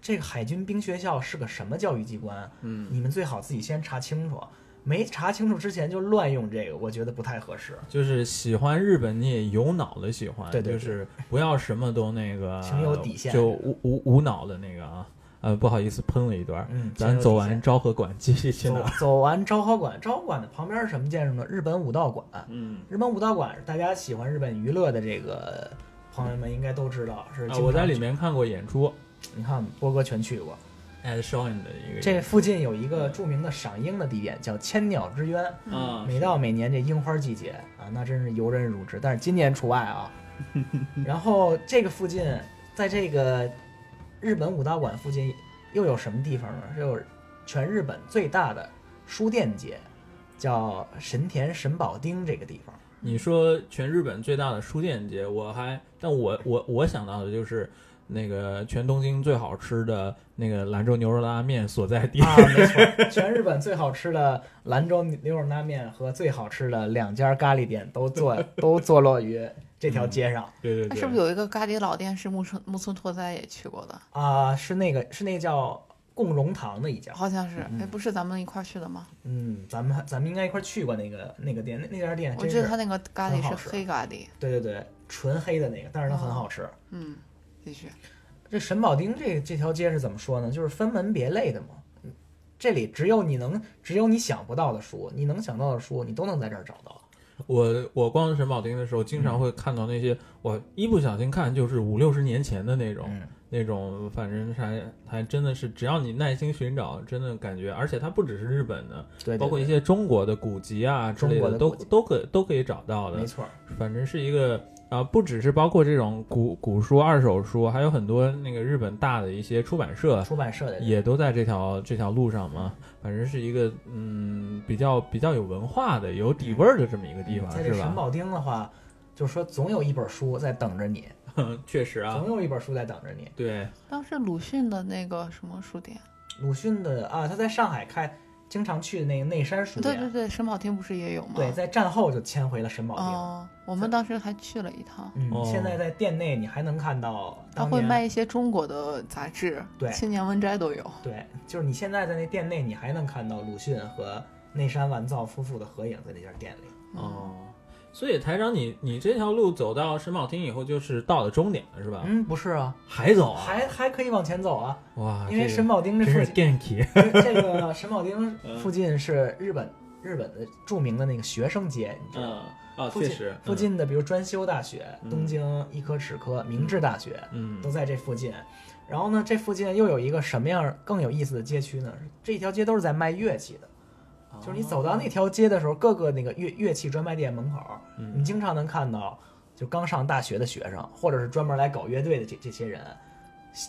这个海军兵学校是个什么教育机关？嗯，你们最好自己先查清楚。没查清楚之前就乱用这个，我觉得不太合适。就是喜欢日本，你也有脑的喜欢，对对对就是不要什么都那个 挺有底线就无无无脑的那个啊。呃，不好意思，喷了一段。嗯，咱走完昭和馆继续去走哪儿？走完昭和馆，昭和馆的旁边是什么建筑呢？日本武道馆。嗯，日本武道馆，大家喜欢日本娱乐的这个朋友们应该都知道，是。我在里面看过演出你看，波哥全去过。，Ed Sheeran 的一个这附近有一个著名的赏樱的地点，叫千鸟之渊。啊，每到每年这樱花季节啊，那真是游人如织，但是今年除外啊。然后这个附近，在这个日本武道馆附近又有什么地方呢？是有全日本最大的书店街，叫神田神保町这个地方。你说全日本最大的书店街，我还，但我我我想到的就是那个全东京最好吃的那个兰州牛肉拉面所在地。啊，没错，全日本最好吃的兰州牛肉拉面和最好吃的两家咖喱店都坐 都坐落于这条街上对对对，那是不是有一个咖喱老店是木村木村拓哉也去过的？啊、是那个是那个叫共荣堂的一家。好像是，嗯哎，不是咱们一块儿去的吗？嗯，咱们咱们应该一块儿去过那个那个店，那那家店我真是记得他那个咖喱是黑咖喱。对对对，纯黑的那个，但是它很好吃。嗯，继续。这神保町这这条街是怎么说呢？就是分门别类的嘛。嗯这里只有你能，只有你想不到的书，你能想到的书，你都能在这儿找到。我我逛神保町的时候，经常会看到那些我一不小心看就是五六十年前的那种。嗯，那种反正还还真的是，只要你耐心寻找，真的感觉，而且它不只是日本的，对对包括一些中国的古籍啊之类中国的都都可都可以找到的没。错儿。反正是一个啊、不只是包括这种古古书、二手书，还有很多那个日本大的一些出版社出版社的也都在这条这条路上嘛。反正是一个嗯比较比较有文化的、有底味儿的这么一个地方，在这是吧？神保町的话，就是说总有一本书在等着你 确实啊总，有一本书在等着你。对，当时鲁迅的那个什么书店？鲁迅的啊，他在上海开，经常去的那个内山书店。对对对，沈保町不是也有吗？对，在战后就迁回了沈保町。哦，我们当时还去了一趟。嗯，哦现在在店内你还能看到他会卖一些中国的杂志，对青年文摘都有。对，就是你现在在那店内，你还能看到鲁迅和内山完造夫妇的合影在那家店里。哦。所以台长你，你这条路走到神保町以后，就是到了终点了，是吧？嗯，不是啊，还走啊？还还可以往前走啊，哇，因为神保町这是附近，ganky。这个神保町 附近是日本日本的著名的那个学生街，你知道吗？嗯，啊，附近确实，附近的比如专修大学、嗯东京医科齿科、明治大学嗯，都在这附近。然后呢，这附近又有一个什么样更有意思的街区呢？这一条街都是在卖乐器的。就是你走到那条街的时候，各个那个乐乐器专卖店门口，你嗯，经常能看到就刚上大学的学生，或者是专门来搞乐队的这这些人，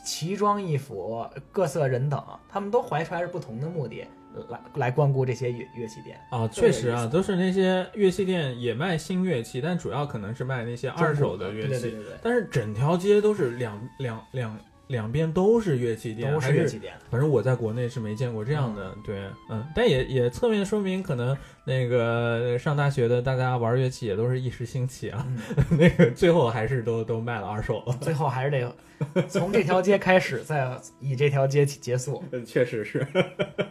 奇装异服、各色人等，他们都怀揣着不同的目的来来光顾这些乐乐器店。啊，确实啊，都是那些乐器店也卖新乐器，但主要可能是卖那些二手的乐器。对对对对但是整条街都是两两两两边都是乐器，店，都是乐器店。反正我在国内是没见过这样的，对，嗯，但也也侧面说明，可能那个上大学的大家玩乐器也都是一时兴起啊，嗯，那个最后还是都都卖了二手了。最后还是得 从这条街开始，再以这条街结束。确实是，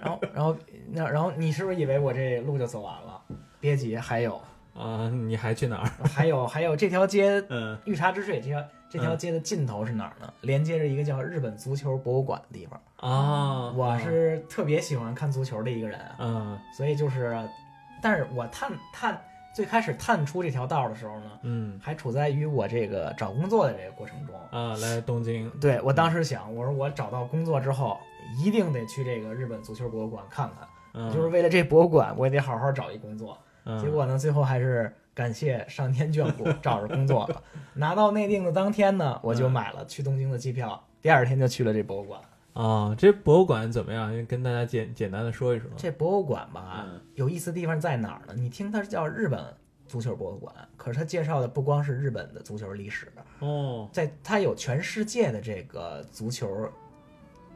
然后，然后，那然后你是不是以为我这路就走完了？别急，还有，啊，你还去哪儿？还有，还有这条街嗯御茶之水这条这条街的尽头是哪儿呢？连接着一个叫日本足球博物馆的地方。啊，我是特别喜欢看足球的一个人啊，嗯所以就是，但是我探探最开始探出这条道的时候呢，嗯还处在于我这个找工作的这个过程中。啊，来东京，对我当时想，我说我找到工作之后，一定得去这个日本足球博物馆看看，嗯，就是为了这博物馆，我也得好好找一工作。嗯结果呢，最后还是感谢上天眷顾，找着工作了。拿到内定的当天呢，我就嗯买了去东京的机票，第二天就去了这博物馆。啊，这博物馆怎么样？跟大家简简单的说一说。这博物馆吧，嗯有意思的地方在哪儿呢？你听它叫日本足球博物馆，可是它介绍的不光是日本的足球历史，哦在它有全世界的这个足球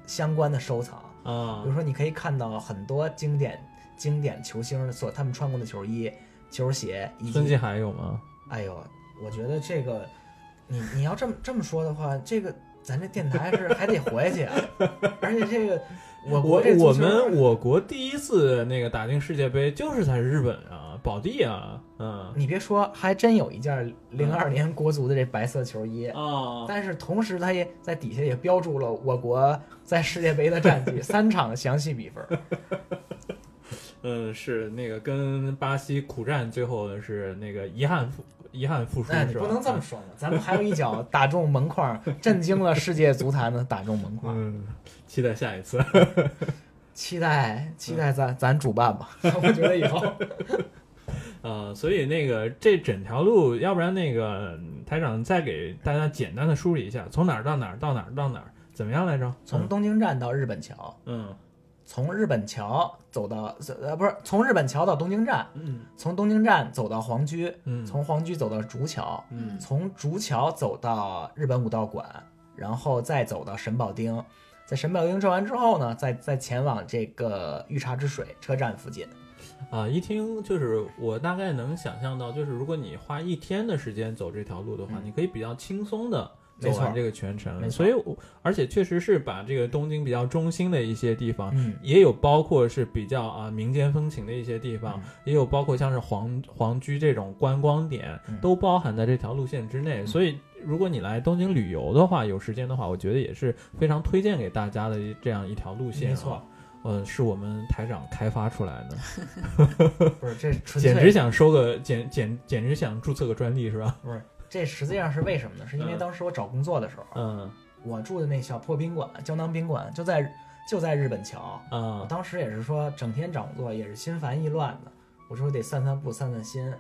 相关的收藏。啊比如说，你可以看到很多经典经典球星所他们穿过的球衣、球鞋，以及孙继海有吗？哎呦，我觉得这个，你你要这么这么说的话，这个 咱这电台是还得活下去啊！而且这个我我我们我国第一次那个打进世界杯就是在日本啊，宝地啊，嗯你别说，还真有一件零二年国足的这白色球衣，啊但是同时它也在底下也标注了我国在世界杯的战绩 三场的详细比分。嗯，是那个跟巴西苦战，最后是那个遗憾复遗憾复输，哎，你是吧？不能这么说嘛，咱们还有一脚打中门框，震惊了世界足坛的打中门框。嗯，期待下一次。期待期待咱咱主办吧，我觉得以后 呃，所以那个这整条路，要不然那个嗯台长再给大家简单的梳理一下，从哪儿到哪儿到哪儿到哪儿，怎么样来着？从东京站到日本桥，嗯从日本桥走到呃不是从日本桥到东京站，嗯。从东京站走到皇居，嗯，从皇居走到竹桥，嗯。从竹桥走到日本武道馆，然后再走到神保町，在神保町转完之后呢，再再前往这个御茶之水车站附近。啊，一听就是我大概能想象到，就是如果你花一天的时间走这条路的话，嗯。你可以比较轻松的走完这个全程。所以我，而且确实是把这个东京比较中心的一些地方，嗯，也有包括是比较啊民间风情的一些地方，嗯也有包括像是皇皇居这种观光点，嗯都包含在这条路线之内。所以，如果你来东京旅游的话，有时间的话，我觉得也是非常推荐给大家的这样一条路线、没错。呃，是我们台长开发出来的，不是这纯简直想收个简简简直想注册个专利是吧？不是这实际上是为什么呢？是因为嗯当时我找工作的时候，嗯我住的那小破宾馆胶囊宾馆就在就在日本桥。我啊当时也是说，整天找工作也是心烦意乱的。我说得散散步，散散心。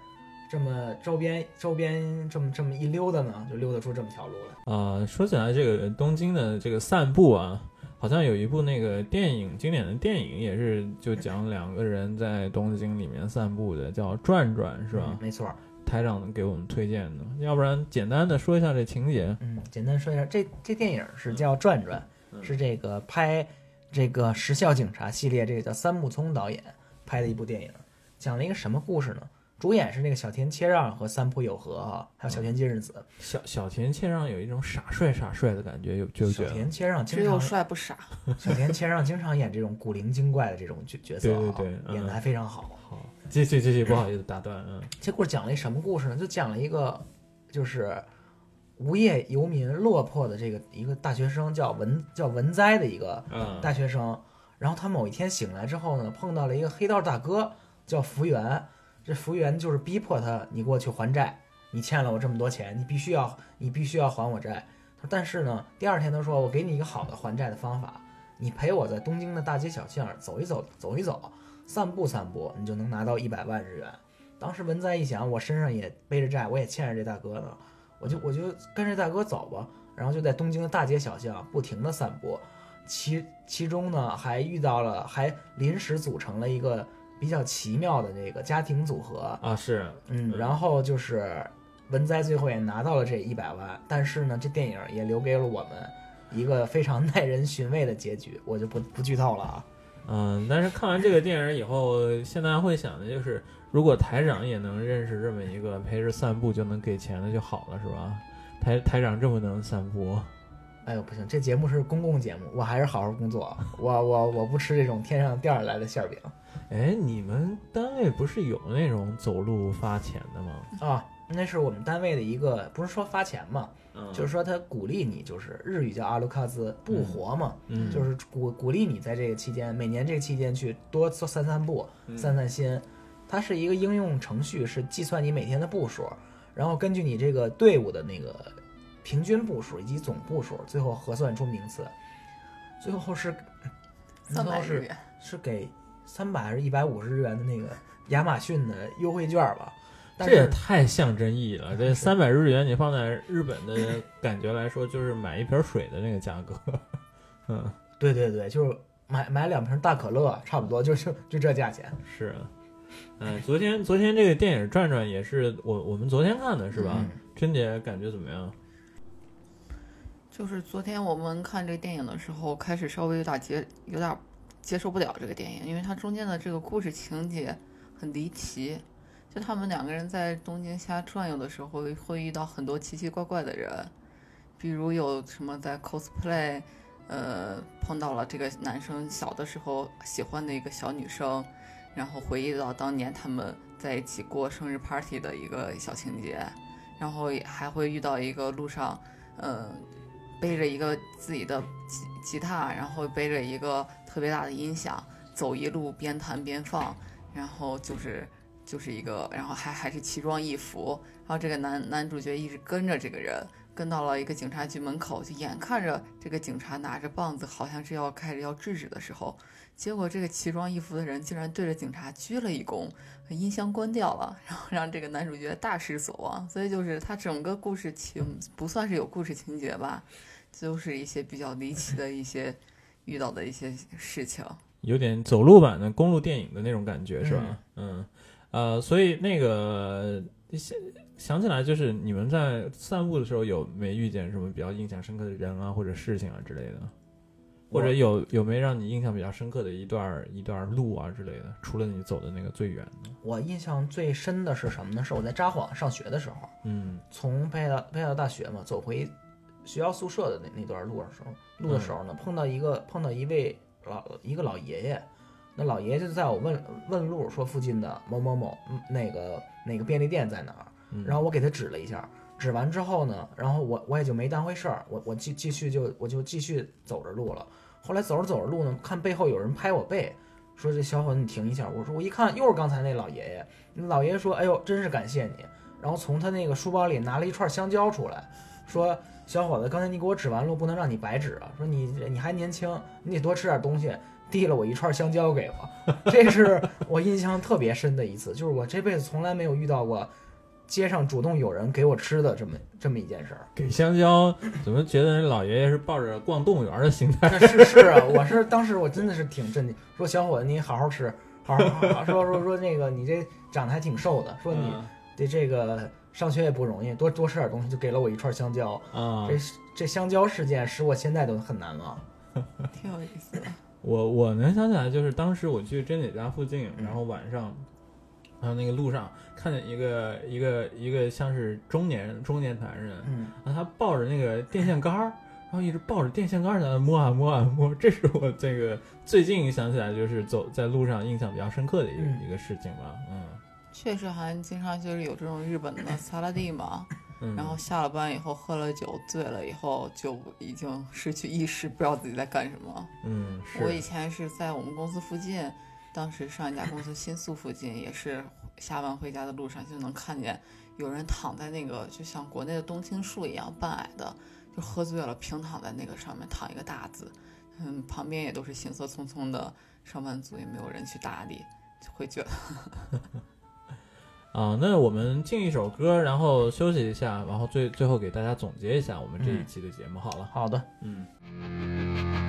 这么周边周边这么这么一溜达呢，就溜达出这么条路来。啊，说起来这个东京的这个散步啊，好像有一部那个电影经典的电影也是就讲两个人在东京里面散步的，叫《转转》是吧？嗯没错。台长给我们推荐的，要不然简单的说一下这情节。嗯，简单说一下，这这电影是叫《转转》，嗯是这个拍这个时效警察系列，这个叫三木聪导演拍的一部电影，讲了一个什么故事呢？主演是那个小田切让和三浦友和哈，还有小田今日子。小小田切让有一种傻帅傻帅的感觉，有就觉得小田切让只有经常帅不傻。小田切让经常演这种古灵精怪的这种角角色 啊，对对对嗯演的还非常好。好。继续继续，不好意思打断，嗯这故事讲了一什么故事呢？就讲了一个就是无业游民落魄的这个一个大学生，叫文叫文哉的一个嗯大学生。然后他某一天醒来之后呢，碰到了一个黑道大哥，叫福原。这福原就是逼迫他，你给我去还债，你欠了我这么多钱，你必须要你必须要还我债。但是呢，第二天他说我给你一个好的还债的方法，你陪我在东京的大街小巷走一走，走一走，散步散步，你就能拿到一百万日元。当时文哉一想，我身上也背着债，我也欠着这大哥呢，我就我就跟着大哥走吧，然后就在东京的大街小巷不停的散步，其其中呢还遇到了，还临时组成了一个比较奇妙的这个家庭组合，啊，是嗯，然后就是文哉最后也拿到了这一百万，但是呢，这电影也留给了我们一个非常耐人寻味的结局，我就不不剧透了啊。嗯，但是看完这个电影以后，现在会想的就是，如果台长也能认识这么一个陪着散步就能给钱的就好了，是吧？台台长这么能散步，哎呦，不行，这节目是公共节目，我还是好好工作。我我我不吃这种天上掉下来的馅儿饼哎，你们单位不是有那种走路发钱的吗？啊。那是我们单位的一个，不是说发钱嘛，嗯，就是说他鼓励你，就是日语叫阿鲁卡兹，不活嘛，嗯，就是鼓鼓励你在这个期间，每年这个期间去多做散散步、嗯散散心。它是一个应用程序，是计算你每天的步数，然后根据你这个队伍的那个平均步数以及总步数，最后核算出名次。最后是 三百最后是日元，是给三百还是一百五十日元的那个亚马逊的优惠券吧？但这也太象征意义了。这是三百日元，你放在日本的感觉来说，就是买一瓶水的那个价格。嗯，对对对，就是买买两瓶大可乐，差不多就就就这价钱，是啊。嗯，昨天昨天这个电影转转也是我我们昨天看的是吧？嗯春姐感觉怎么样？就是昨天我们看这个电影的时候，开始稍微有点接有点接受不了这个电影，因为它中间的这个故事情节很离奇。就他们两个人在东京瞎转悠的时候，会遇到很多奇奇怪怪的人，比如有什么在 cosplay，呃，碰到了这个男生小的时候喜欢的一个小女生，然后回忆到当年他们在一起过生日 party 的一个小情节，然后也还会遇到一个路上，呃，背着一个自己的吉吉他，然后背着一个特别大的音响，走一路边弹边放，然后就是就是一个，然后还还是奇装异服，然后这个男男主角一直跟着这个人，跟到了一个警察局门口，就眼看着这个警察拿着棒子，好像是要开始要制止的时候，结果这个奇装异服的人竟然对着警察鞠了一躬，音箱关掉了，然后让这个男主角大失所望。所以就是他整个故事情不算是有故事情节吧，就是一些比较离奇的一些遇到的一些事情。有点走路版的公路电影的那种感觉是吧？嗯，呃，所以那个想想起来，就是你们在散步的时候有没遇见什么比较印象深刻的人啊，或者事情啊之类的？或者有有没让你印象比较深刻的一段一段路啊之类的？除了你走的那个最远的，我印象最深的是什么呢？是我在札幌上学的时候，嗯从北海道北海道大学嘛，走回学校宿舍的那那段路的时候，路的时候呢，碰到一个碰到一位老一个老爷爷，那老爷爷就在我问问路，说附近的某某某嗯那个那个便利店在哪儿，嗯，然后我给他指了一下，指完之后呢，然后我我也就没当回事儿，我我继继续就我就继续走着路了。后来走着走着路呢，看背后有人拍我背，说这小伙子你停一下。我说我一看又是刚才那老爷爷，老爷爷说哎呦真是感谢你，然后从他那个书包里拿了一串香蕉出来，说小伙子刚才你给我指完路不能让你白指啊，说你你还年轻，你得多吃点东西。递了我一串香蕉给我，这是我印象特别深的一次，就是我这辈子从来没有遇到过街上主动有人给我吃的这么这么一件事儿。给香蕉，怎么觉得那老爷爷是抱着逛动物园的心态？是是啊，我是当时我真的是挺震惊，说小伙子你好好吃，好好好好说说说那个你这长得还挺瘦的，说你嗯这这个上学也不容易，多多吃点东西，就给了我一串香蕉。啊，这这香蕉事件使我现在都很难忘。挺有意思的。我我能想起来，就是当时我去珍姐家附近，嗯然后晚上，还有那个路上看见一个一个一个像是中年中年男人，嗯，然后他抱着那个电线杆儿，然后一直抱着电线杆儿在那摸啊摸啊摸，这是我这个最近想起来就是走在路上印象比较深刻的一个、嗯一个事情吧，嗯。确实好像经常就是有这种日本的萨拉蒂嘛，嗯，然后下了班以后喝了酒，醉了以后就已经失去意识，不知道自己在干什么。嗯我以前是在我们公司附近，当时上一家公司新宿附近，也是下班回家的路上就能看见有人躺在那个就像国内的冬青树一样半矮的，就喝醉了，平躺在那个上面躺一个大字，嗯，旁边也都是行色匆匆的上班族，也没有人去搭理，就会觉得啊，那我们进一首歌，然后休息一下，然后最最后给大家总结一下我们这一嗯期的节目好了。好的，嗯。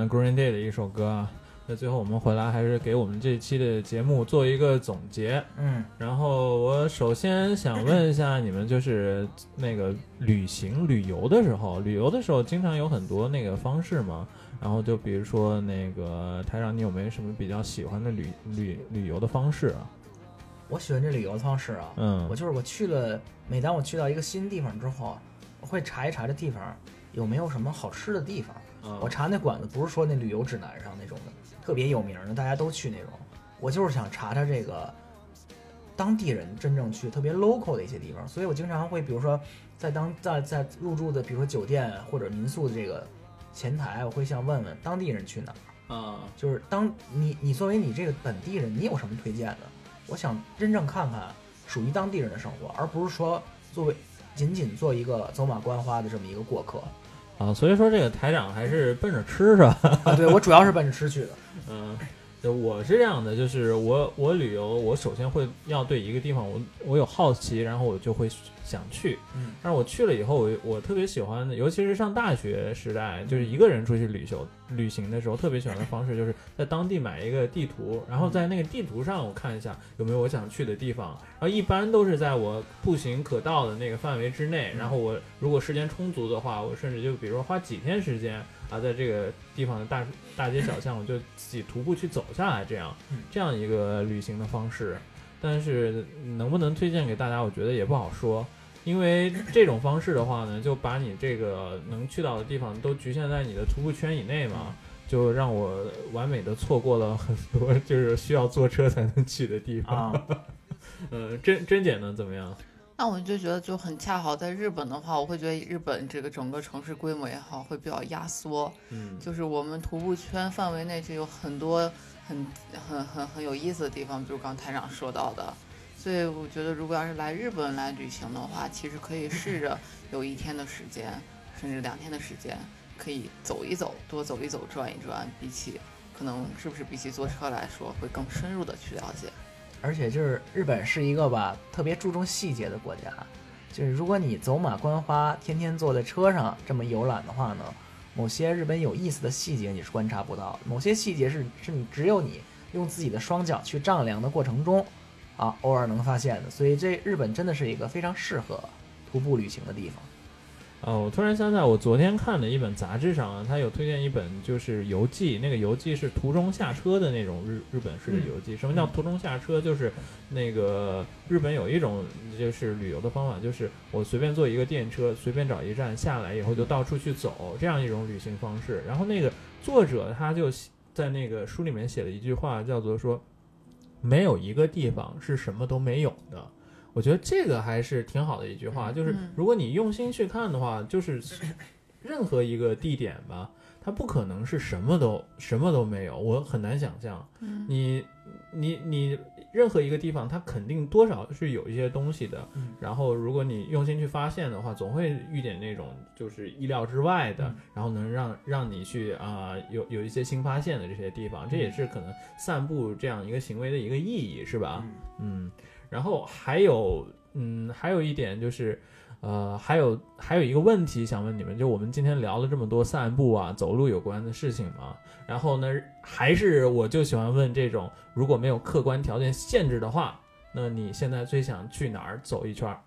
的 Green Day 的一首歌啊。那最后我们回来还是给我们这期的节目做一个总结。嗯，然后我首先想问一下你们，就是那个旅行旅游的时候，旅游的时候经常有很多那个方式嘛。然后就比如说那个台长，你有没有什么比较喜欢的旅旅旅游的方式啊？我喜欢这旅游方式啊，嗯我就是我去了，每当我去到一个新地方之后，我会查一查这地方有没有什么好吃的地方。我查那馆子不是说那旅游指南上那种的特别有名的，大家都去那种，我就是想查查这个当地人真正去特别 local 的一些地方，所以我经常会比如说在当在在入住的比如说酒店或者民宿的这个前台，我会想问问当地人去哪儿。啊，就是当你你作为你这个本地人，你有什么推荐的？我想真正看看属于当地人的生活，而不是说作为仅仅做一个走马观花的这么一个过客。啊，所以说这个台长还是奔着吃是吧？啊，对我主要是奔着吃去的。嗯，就我是这样的，就是我我旅游，我首先会要对一个地方我我有好奇，然后我就会想去。嗯，但是我去了以后，我我特别喜欢的，尤其是上大学时代，就是一个人出去旅游旅行的时候，特别喜欢的方式就是在当地买一个地图，然后在那个地图上我看一下有没有我想去的地方，然后一般都是在我步行可到的那个范围之内。然后我如果时间充足的话，我甚至就比如说花几天时间啊，在这个地方的大大街小巷，我就自己徒步去走下来，这样嗯这样一个旅行的方式。但是能不能推荐给大家，我觉得也不好说。因为这种方式的话呢，就把你这个能去到的地方都局限在你的徒步圈以内嘛，就让我完美的错过了很多 就是需要坐车才能去的地方。啊，呃，甄甄姐呢怎么样？那我就觉得就很恰好，在日本的话，我会觉得日本这个整个城市规模也好，会比较压缩。嗯就是我们徒步圈范围内就有很多很很很很有意思的地方，比如刚台长说到的。所以我觉得，如果要是来日本来旅行的话，其实可以试着有一天的时间，甚至两天的时间，可以走一走，多走一走，转一转，比起可能是不是比起坐车来说，会更深入的去了解。而且就是日本是一个吧特别注重细节的国家，就是如果你走马观花，天天坐在车上这么游览的话呢，某些日本有意思的细节你是观察不到，某些细节是是你只有你用自己的双脚去丈量的过程中，啊，偶尔能发现的。所以这日本真的是一个非常适合徒步旅行的地方。哦，我突然想起来，我昨天看的一本杂志上啊，它有推荐一本就是游记，那个游记是途中下车的那种日日本式的游记。什么叫途中下车？就是那个日本有一种就是旅游的方法，就是我随便坐一个电车，随便找一站下来以后就到处去走，这样一种旅行方式。然后那个作者他就在那个书里面写了一句话，叫做说，没有一个地方是什么都没有的。我觉得这个还是挺好的一句话，就是嗯如果你用心去看的话，就是任何一个地点吧，它不可能是什么都什么都没有，我很难想象。嗯你你你任何一个地方，它肯定多少是有一些东西的。嗯然后如果你用心去发现的话，总会遇见那种就是意料之外的，嗯然后能让让你去啊、有有一些新发现的这些地方，这也是可能散步这样一个行为的一个意义，是吧？嗯，然后还有，嗯，还有一点就是，呃，还有还有一个问题想问你们，就我们今天聊了这么多散步啊、走路有关的事情嘛，然后呢，还是我就喜欢问这种，如果没有客观条件限制的话，那你现在最想去哪儿走一圈儿？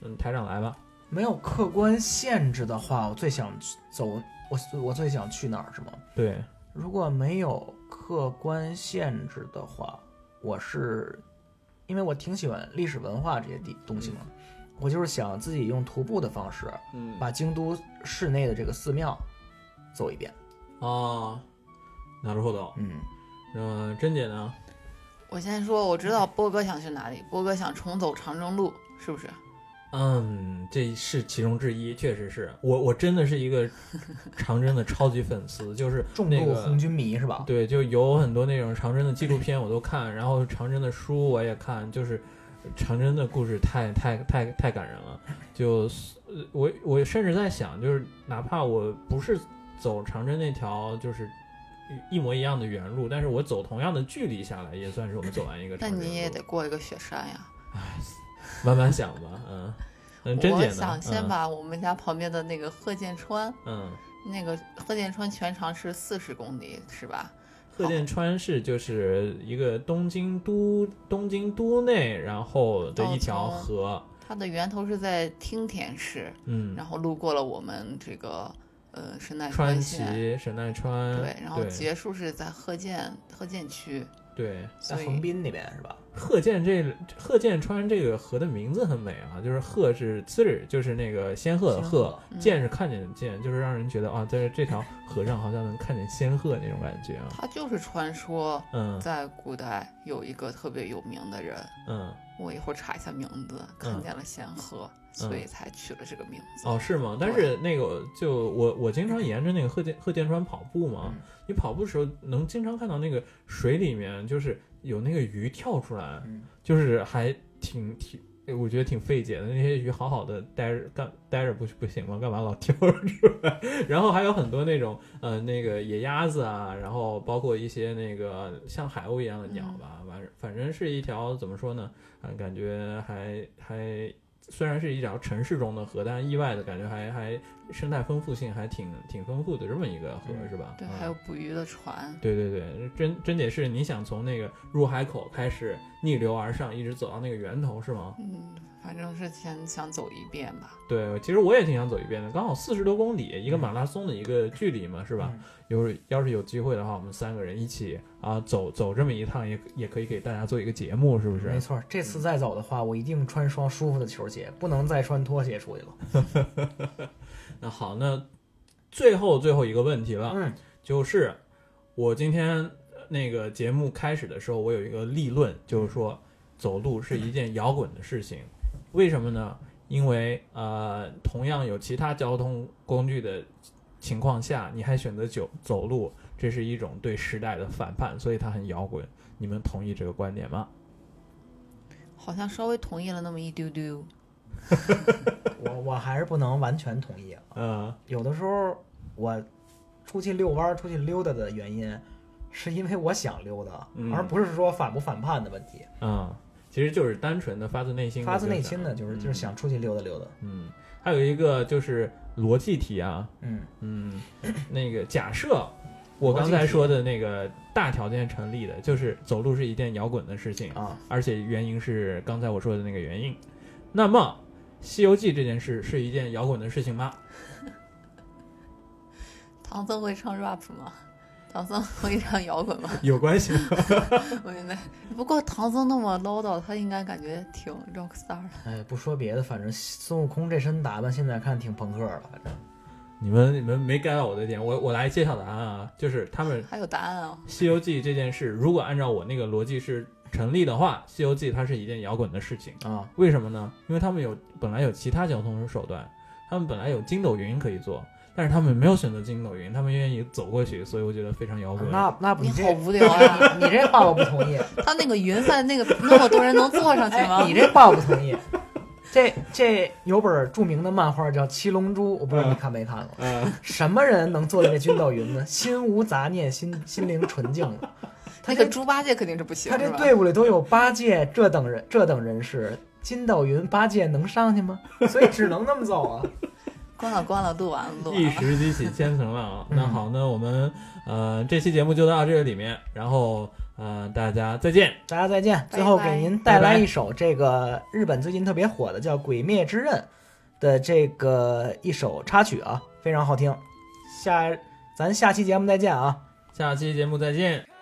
嗯，台长来吧。没有客观限制的话，我最想去走，我我最想去哪儿是吗？对，如果没有客观限制的话，我是因为我挺喜欢历史文化这些地东西嘛，我就是想自己用徒步的方式嗯把京都市内的这个寺庙走一遍。啊，なるほど。嗯，呃，甄姐呢？我先说，我知道波哥想去哪里，波哥想重走长征路，是不是？ 嗯，这是其中之一，确实是我，我真的是一个长征的超级粉丝，就是重那个度红军迷是吧？对，就有很多那种长征的纪录片我都看，然后长征的书我也看，就是长征的故事太太太太感人了。就呃我我甚至在想，就是哪怕我不是走长征那条就是一模一样的原路，但是我走同样的距离下来，也算是我们走完一个。那你也得过一个雪山呀。慢慢想吧，嗯嗯，甄姐我？想先嗯把我们家旁边的那个贺建川，嗯。那个贺建川全长是四十公里，是吧？贺建川市就是一个东京都东京都内，然后的一条河，它的源头是在听田市，嗯，然后路过了我们这个呃神奈川县，崎、神奈川，对，然后结束是在贺建贺建区，对在横滨那边是吧？鹤见这鹤见川这个河的名字很美啊，就是鹤是滋儿，就是那个仙鹤的鹤见是看见的见，就是让人觉得啊，在这条河上好像能看见仙鹤那种感觉啊，它就是传说嗯在古代有一个特别有名的人，嗯，我一会儿查一下名字，看见了仙鹤，所以才取了这个名字。哦是吗？但是那个就我我经常沿着那个贺建贺建川跑步嘛，嗯你跑步的时候能经常看到那个水里面就是有那个鱼跳出来，嗯就是还挺挺，我觉得挺费解的。那些鱼好好的待着干待着不不行吗？干嘛老跳出来？然后还有很多那种呃那个野鸭子啊，然后包括一些那个像海鸥一样的鸟吧，反正反正是一条怎么说呢？啊，感觉还还。虽然是一条城市中的河，但是意外的感觉还还生态丰富性还挺挺丰富的这么一个河，嗯是吧？对，嗯还有捕鱼的船，对对对，真真姐是你想从那个入海口开始逆流而上，一直走到那个源头是吗？嗯，反正是先想走一遍吧。对，其实我也挺想走一遍的，刚好四十多公里，一个马拉松的一个距离嘛，是吧？嗯有要是有机会的话，我们三个人一起啊走走这么一趟也，也可以给大家做一个节目，是不是？没错，这次再走的话，我一定穿双舒服的球鞋，不能再穿拖鞋出去了。那好，那最后最后一个问题了，嗯，就是我今天呃那个节目开始的时候，我有一个立论，就是说走路是一件摇滚的事情。为什么呢？因为呃，同样有其他交通工具的情况下，你还选择走走路，这是一种对时代的反叛，所以它很摇滚。你们同意这个观点吗？好像稍微同意了那么一丢丢。我我还是不能完全同意啊。嗯有的时候我出去遛弯儿、出去溜达的原因，是因为我想溜达，嗯而不是说反不反叛的问题。嗯，其实就是单纯的发自内心，发自内心的就是就是嗯想出去溜达溜达。嗯，还有一个就是逻辑题啊，嗯嗯，那个假设 我刚才说的那个大条件成立的，就是走路是一件摇滚的事情，啊，而且原因是刚才我说的那个原因。那么，《西游记》这件事是一件摇滚的事情吗？唐僧会唱 rap 吗？唐僧会唱摇滚吗？有关系吗？我现在不过唐僧那么唠叨，他应该感觉挺 rock star 的。哎，不说别的，反正孙悟空这身打扮现在看挺朋克的，反正你们你们没 get 到我的点，我我来揭晓答案啊，就是他们《还有答案啊！西游记》这件事，如果按照我那个逻辑是成立的话，《西游记》它是一件摇滚的事情。啊，为什么呢？因为他们有本来有其他交通手段，他们本来有筋斗云可以做，但是他们没有选择筋斗云，他们愿意走过去，所以我觉得非常摇滚。那那不这你好无聊啊！你这话我不同意，他那个云在那个那么多人能坐上去吗？哎，你这话我不同意。这这有本著名的漫画叫《七龙珠》，我不知道你看没看过。嗯，什么人能坐在这筋斗云呢？心无杂念，心心灵纯净了。那个猪八戒肯定是不行，他这队伍里都有八戒这等人，这等人士，筋斗云八戒能上去吗？所以只能那么走啊。关了关了，录完了录完一了。时激起千层浪啊！嗯那好，那我们呃这期节目就到这里面，然后呃大家再见。大家再见。最后给您带来一首这个日本最近特别火的叫《鬼灭之刃》的这个一首插曲啊，非常好听。下咱下期节目再见啊。下期节目再见。